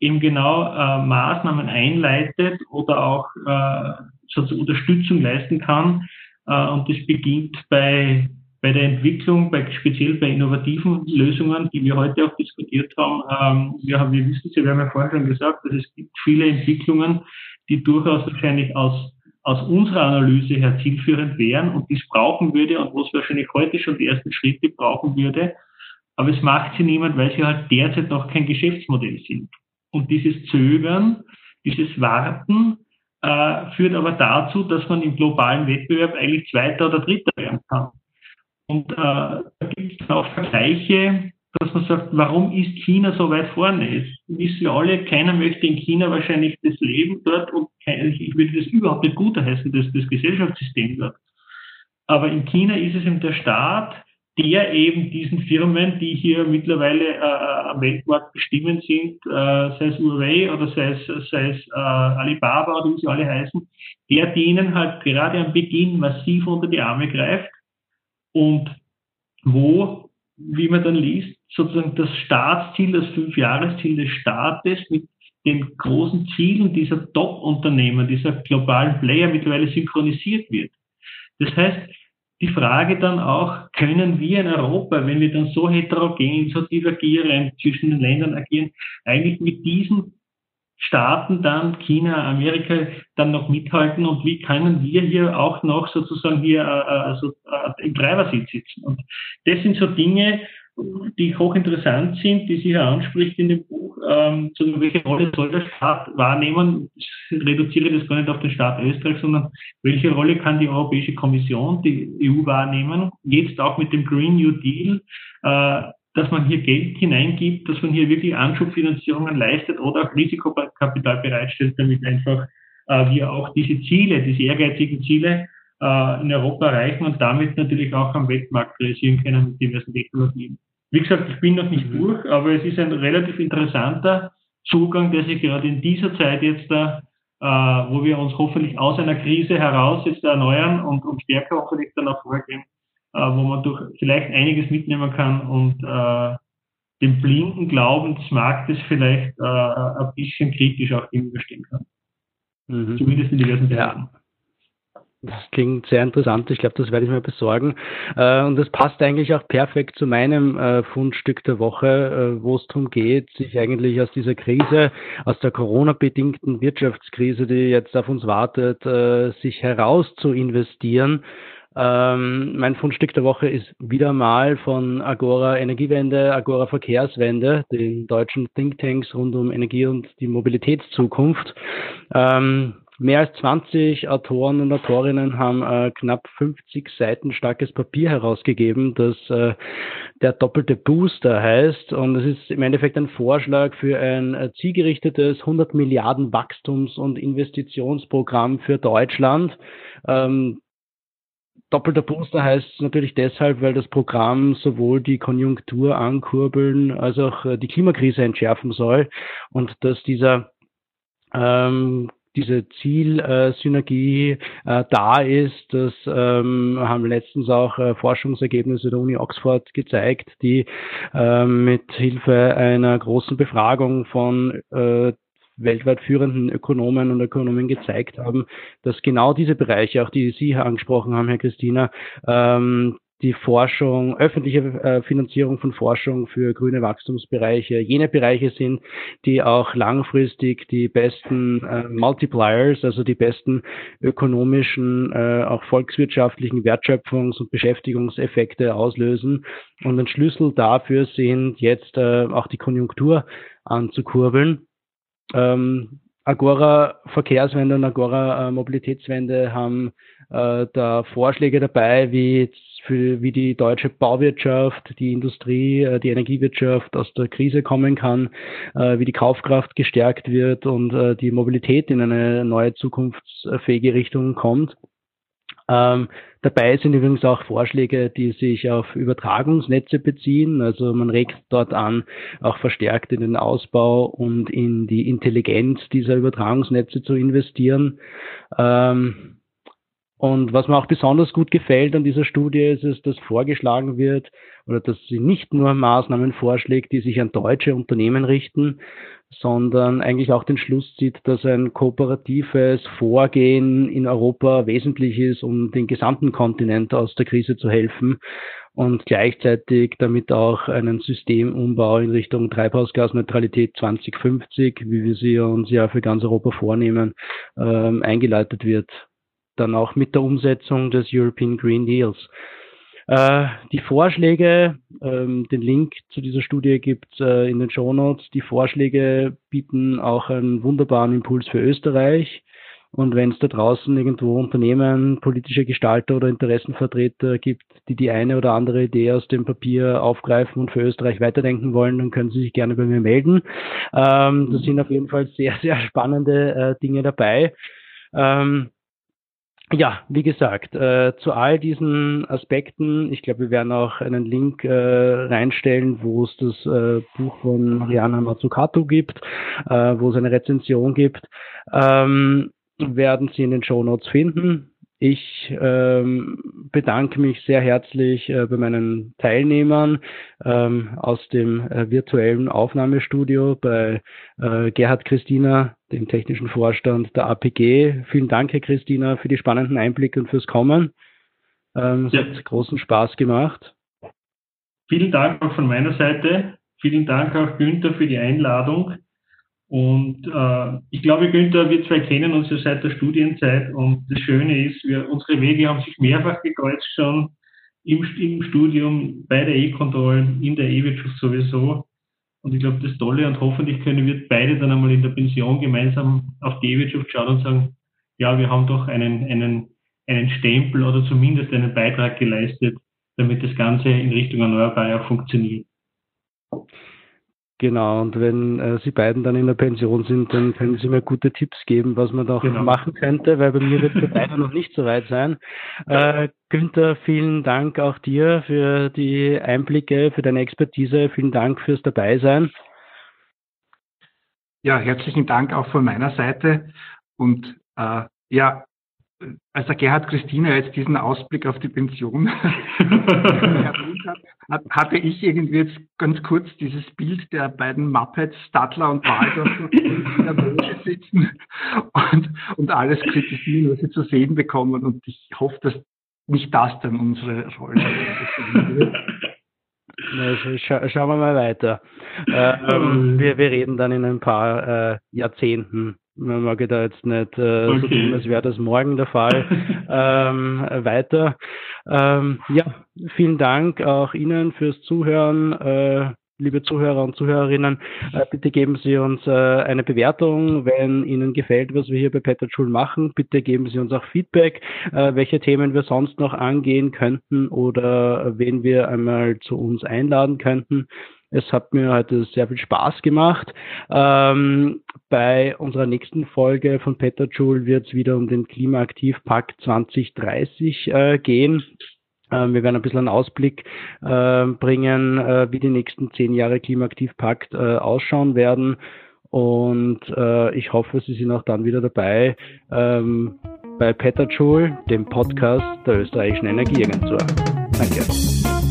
eben genau äh, Maßnahmen einleitet oder auch äh, sozusagen Unterstützung leisten kann. Äh, und das beginnt bei, bei der Entwicklung, bei, speziell bei innovativen Lösungen, die wir heute auch diskutiert haben. Ähm, wir, haben wir wissen ja, wir haben ja vorher schon gesagt, dass es gibt viele Entwicklungen, die durchaus wahrscheinlich aus aus unserer Analyse her zielführend wären und dies brauchen würde und wo es wahrscheinlich heute schon die ersten Schritte brauchen würde. Aber es macht sie niemand, weil sie halt derzeit noch kein Geschäftsmodell sind. Und dieses Zögern, dieses Warten äh, führt aber dazu, dass man im globalen Wettbewerb eigentlich Zweiter oder Dritter werden kann. Und äh, da gibt es auch Vergleiche, dass man sagt, warum ist China so weit vorne? Es wissen wir alle, keiner möchte in China wahrscheinlich das Leben dort und ich würde das überhaupt nicht gut heißen, dass das Gesellschaftssystem dort. Aber in China ist es eben der Staat, der eben diesen Firmen, die hier mittlerweile äh, äh am Weltmarkt bestimmend sind, äh, sei es Huawei oder sei es, sei es äh, Alibaba oder wie sie alle heißen, der denen halt gerade am Beginn massiv unter die Arme greift und wo, wie man dann liest, sozusagen das Staatsziel, das Fünfjahresziel des Staates mit den großen Zielen dieser Top-Unternehmen, dieser globalen Player mittlerweile synchronisiert wird. Das heißt, die Frage dann auch, können wir in Europa, wenn wir dann so heterogen, so divergierend zwischen den Ländern agieren, eigentlich mit diesen Staaten dann, China, Amerika, dann noch mithalten und wie können wir hier auch noch sozusagen hier äh, also, äh, im Treibersitz sitzen? Und das sind so Dinge, die hochinteressant sind, die sie hier anspricht in dem Buch, ähm, zu welche Rolle soll der Staat wahrnehmen? Ich reduziere das gar nicht auf den Staat Österreich, sondern welche Rolle kann die Europäische Kommission, die EU wahrnehmen? Jetzt auch mit dem Green New Deal, äh, dass man hier Geld hineingibt, dass man hier wirklich Anschubfinanzierungen leistet oder auch Risikokapital bereitstellt, damit einfach äh, wir auch diese Ziele, diese ehrgeizigen Ziele äh, in Europa erreichen und damit natürlich auch am Weltmarkt realisieren können mit diversen Technologien. Wie gesagt, ich bin noch nicht mhm. durch, aber es ist ein relativ interessanter Zugang, der sich gerade in dieser Zeit jetzt da, äh, wo wir uns hoffentlich aus einer Krise heraus jetzt erneuern und, und stärker hoffentlich dann auch vorgehen, äh, wo man durch vielleicht einiges mitnehmen kann und äh, dem blinden Glauben des Marktes vielleicht äh, ein bisschen kritisch auch gegenüberstehen kann. Mhm. Zumindest in diversen Bereichen. Ja. Das klingt sehr interessant. Ich glaube, das werde ich mir besorgen. Äh, und das passt eigentlich auch perfekt zu meinem äh, Fundstück der Woche, äh, wo es darum geht, sich eigentlich aus dieser Krise, aus der Corona-bedingten Wirtschaftskrise, die jetzt auf uns wartet, sich heraus zu investieren. Ähm, mein Fundstück der Woche ist wieder mal von Agora Energiewende, Agora Verkehrswende, den deutschen Thinktanks rund um Energie und die Mobilitätszukunft. Ähm, Mehr als 20 Autoren und Autorinnen haben äh, knapp 50 Seiten starkes Papier herausgegeben, das äh, der doppelte Booster heißt. Und es ist im Endeffekt ein Vorschlag für ein äh, zielgerichtetes 100 Milliarden Wachstums- und Investitionsprogramm für Deutschland. Ähm, Doppelter Booster heißt natürlich deshalb, weil das Programm sowohl die Konjunktur ankurbeln als auch äh, die Klimakrise entschärfen soll und dass dieser ähm, diese Zielsynergie äh, da ist. Das ähm, haben letztens auch äh, Forschungsergebnisse der Uni Oxford gezeigt, die äh, mit Hilfe einer großen Befragung von äh, weltweit führenden Ökonomen und Ökonomen gezeigt haben, dass genau diese Bereiche, auch die Sie angesprochen haben, Herr Christina, ähm, die Forschung, öffentliche äh, Finanzierung von Forschung für grüne Wachstumsbereiche jene Bereiche sind, die auch langfristig die besten äh, Multipliers, also die besten ökonomischen, äh, auch volkswirtschaftlichen Wertschöpfungs- und Beschäftigungseffekte auslösen. Und ein Schlüssel dafür sind jetzt äh, auch die Konjunktur anzukurbeln. Ähm, Agora Verkehrswende und Agora äh, Mobilitätswende haben äh, da Vorschläge dabei, wie für wie die deutsche Bauwirtschaft, die Industrie, äh, die Energiewirtschaft aus der Krise kommen kann, äh, wie die Kaufkraft gestärkt wird und äh, die Mobilität in eine neue zukunftsfähige Richtung kommt. Ähm, dabei sind übrigens auch Vorschläge, die sich auf Übertragungsnetze beziehen. Also man regt dort an, auch verstärkt in den Ausbau und in die Intelligenz dieser Übertragungsnetze zu investieren. Ähm, und was mir auch besonders gut gefällt an dieser Studie ist es, dass vorgeschlagen wird oder dass sie nicht nur Maßnahmen vorschlägt, die sich an deutsche Unternehmen richten, sondern eigentlich auch den Schluss zieht, dass ein kooperatives Vorgehen in Europa wesentlich ist, um den gesamten Kontinent aus der Krise zu helfen und gleichzeitig damit auch einen Systemumbau in Richtung Treibhausgasneutralität 2050, wie wir sie uns ja für ganz Europa vornehmen, ähm, eingeleitet wird. Dann auch mit der Umsetzung des European Green Deals. Äh, die Vorschläge, ähm, den Link zu dieser Studie gibt äh, in den Show Notes. Die Vorschläge bieten auch einen wunderbaren Impuls für Österreich. Und wenn es da draußen irgendwo Unternehmen, politische Gestalter oder Interessenvertreter gibt, die die eine oder andere Idee aus dem Papier aufgreifen und für Österreich weiterdenken wollen, dann können Sie sich gerne bei mir melden. Ähm, da sind auf jeden Fall sehr, sehr spannende äh, Dinge dabei. Ähm, ja, wie gesagt, äh, zu all diesen Aspekten, ich glaube, wir werden auch einen Link äh, reinstellen, wo es das äh, Buch von Mariana Mazzucato gibt, äh, wo es eine Rezension gibt. Ähm, werden Sie in den Show Notes finden. Ich ähm, bedanke mich sehr herzlich äh, bei meinen Teilnehmern ähm, aus dem äh, virtuellen Aufnahmestudio bei äh, Gerhard Christina, dem technischen Vorstand der APG. Vielen Dank, Herr Christina, für die spannenden Einblicke und fürs Kommen. Ähm, es ja. hat großen Spaß gemacht. Vielen Dank auch von meiner Seite. Vielen Dank auch Günther für die Einladung. Und äh, ich glaube, Günther, wir zwei kennen uns ja seit der Studienzeit und das Schöne ist, wir, unsere Wege haben sich mehrfach gekreuzt schon im, im Studium, bei der E-Control, in der E-Wirtschaft sowieso. Und ich glaube, das Tolle und hoffentlich können wir beide dann einmal in der Pension gemeinsam auf die E-Wirtschaft schauen und sagen, ja, wir haben doch einen, einen, einen Stempel oder zumindest einen Beitrag geleistet, damit das Ganze in Richtung Erneuerbare auch funktioniert. Genau, und wenn äh, Sie beiden dann in der Pension sind, dann können Sie mir gute Tipps geben, was man da genau. machen könnte, weil bei mir wird es leider noch nicht so weit sein. Äh, Günther, vielen Dank auch dir für die Einblicke, für deine Expertise. Vielen Dank fürs Dabeisein. Ja, herzlichen Dank auch von meiner Seite. Und äh, ja, als der Gerhard Christina jetzt diesen Ausblick auf die Pension erwähnt hat, hatte ich irgendwie jetzt ganz kurz dieses Bild der beiden Muppets, Stadler und Waldorf, in der Loge sitzen und, und alles kritisieren, was sie zu sehen bekommen. Und ich hoffe, dass nicht das dann unsere Rolle wird. Scha schauen wir mal weiter. Äh, ähm, wir, wir reden dann in ein paar äh, Jahrzehnten man mag da jetzt nicht äh, okay. so tun, als wäre das morgen der Fall. ähm, weiter. Ähm, ja, vielen Dank auch Ihnen fürs Zuhören. Äh, liebe Zuhörer und Zuhörerinnen, äh, bitte geben Sie uns äh, eine Bewertung, wenn Ihnen gefällt, was wir hier bei Peter Schul machen. Bitte geben Sie uns auch Feedback, äh, welche Themen wir sonst noch angehen könnten oder wen wir einmal zu uns einladen könnten. Es hat mir heute sehr viel Spaß gemacht. Ähm, bei unserer nächsten Folge von Petajoule wird es wieder um den Klimaaktivpakt 2030 äh, gehen. Ähm, wir werden ein bisschen einen Ausblick äh, bringen, äh, wie die nächsten zehn Jahre Klimaaktivpakt äh, ausschauen werden. Und äh, ich hoffe, Sie sind auch dann wieder dabei ähm, bei Petajoule, dem Podcast der österreichischen Energieagentur. Danke.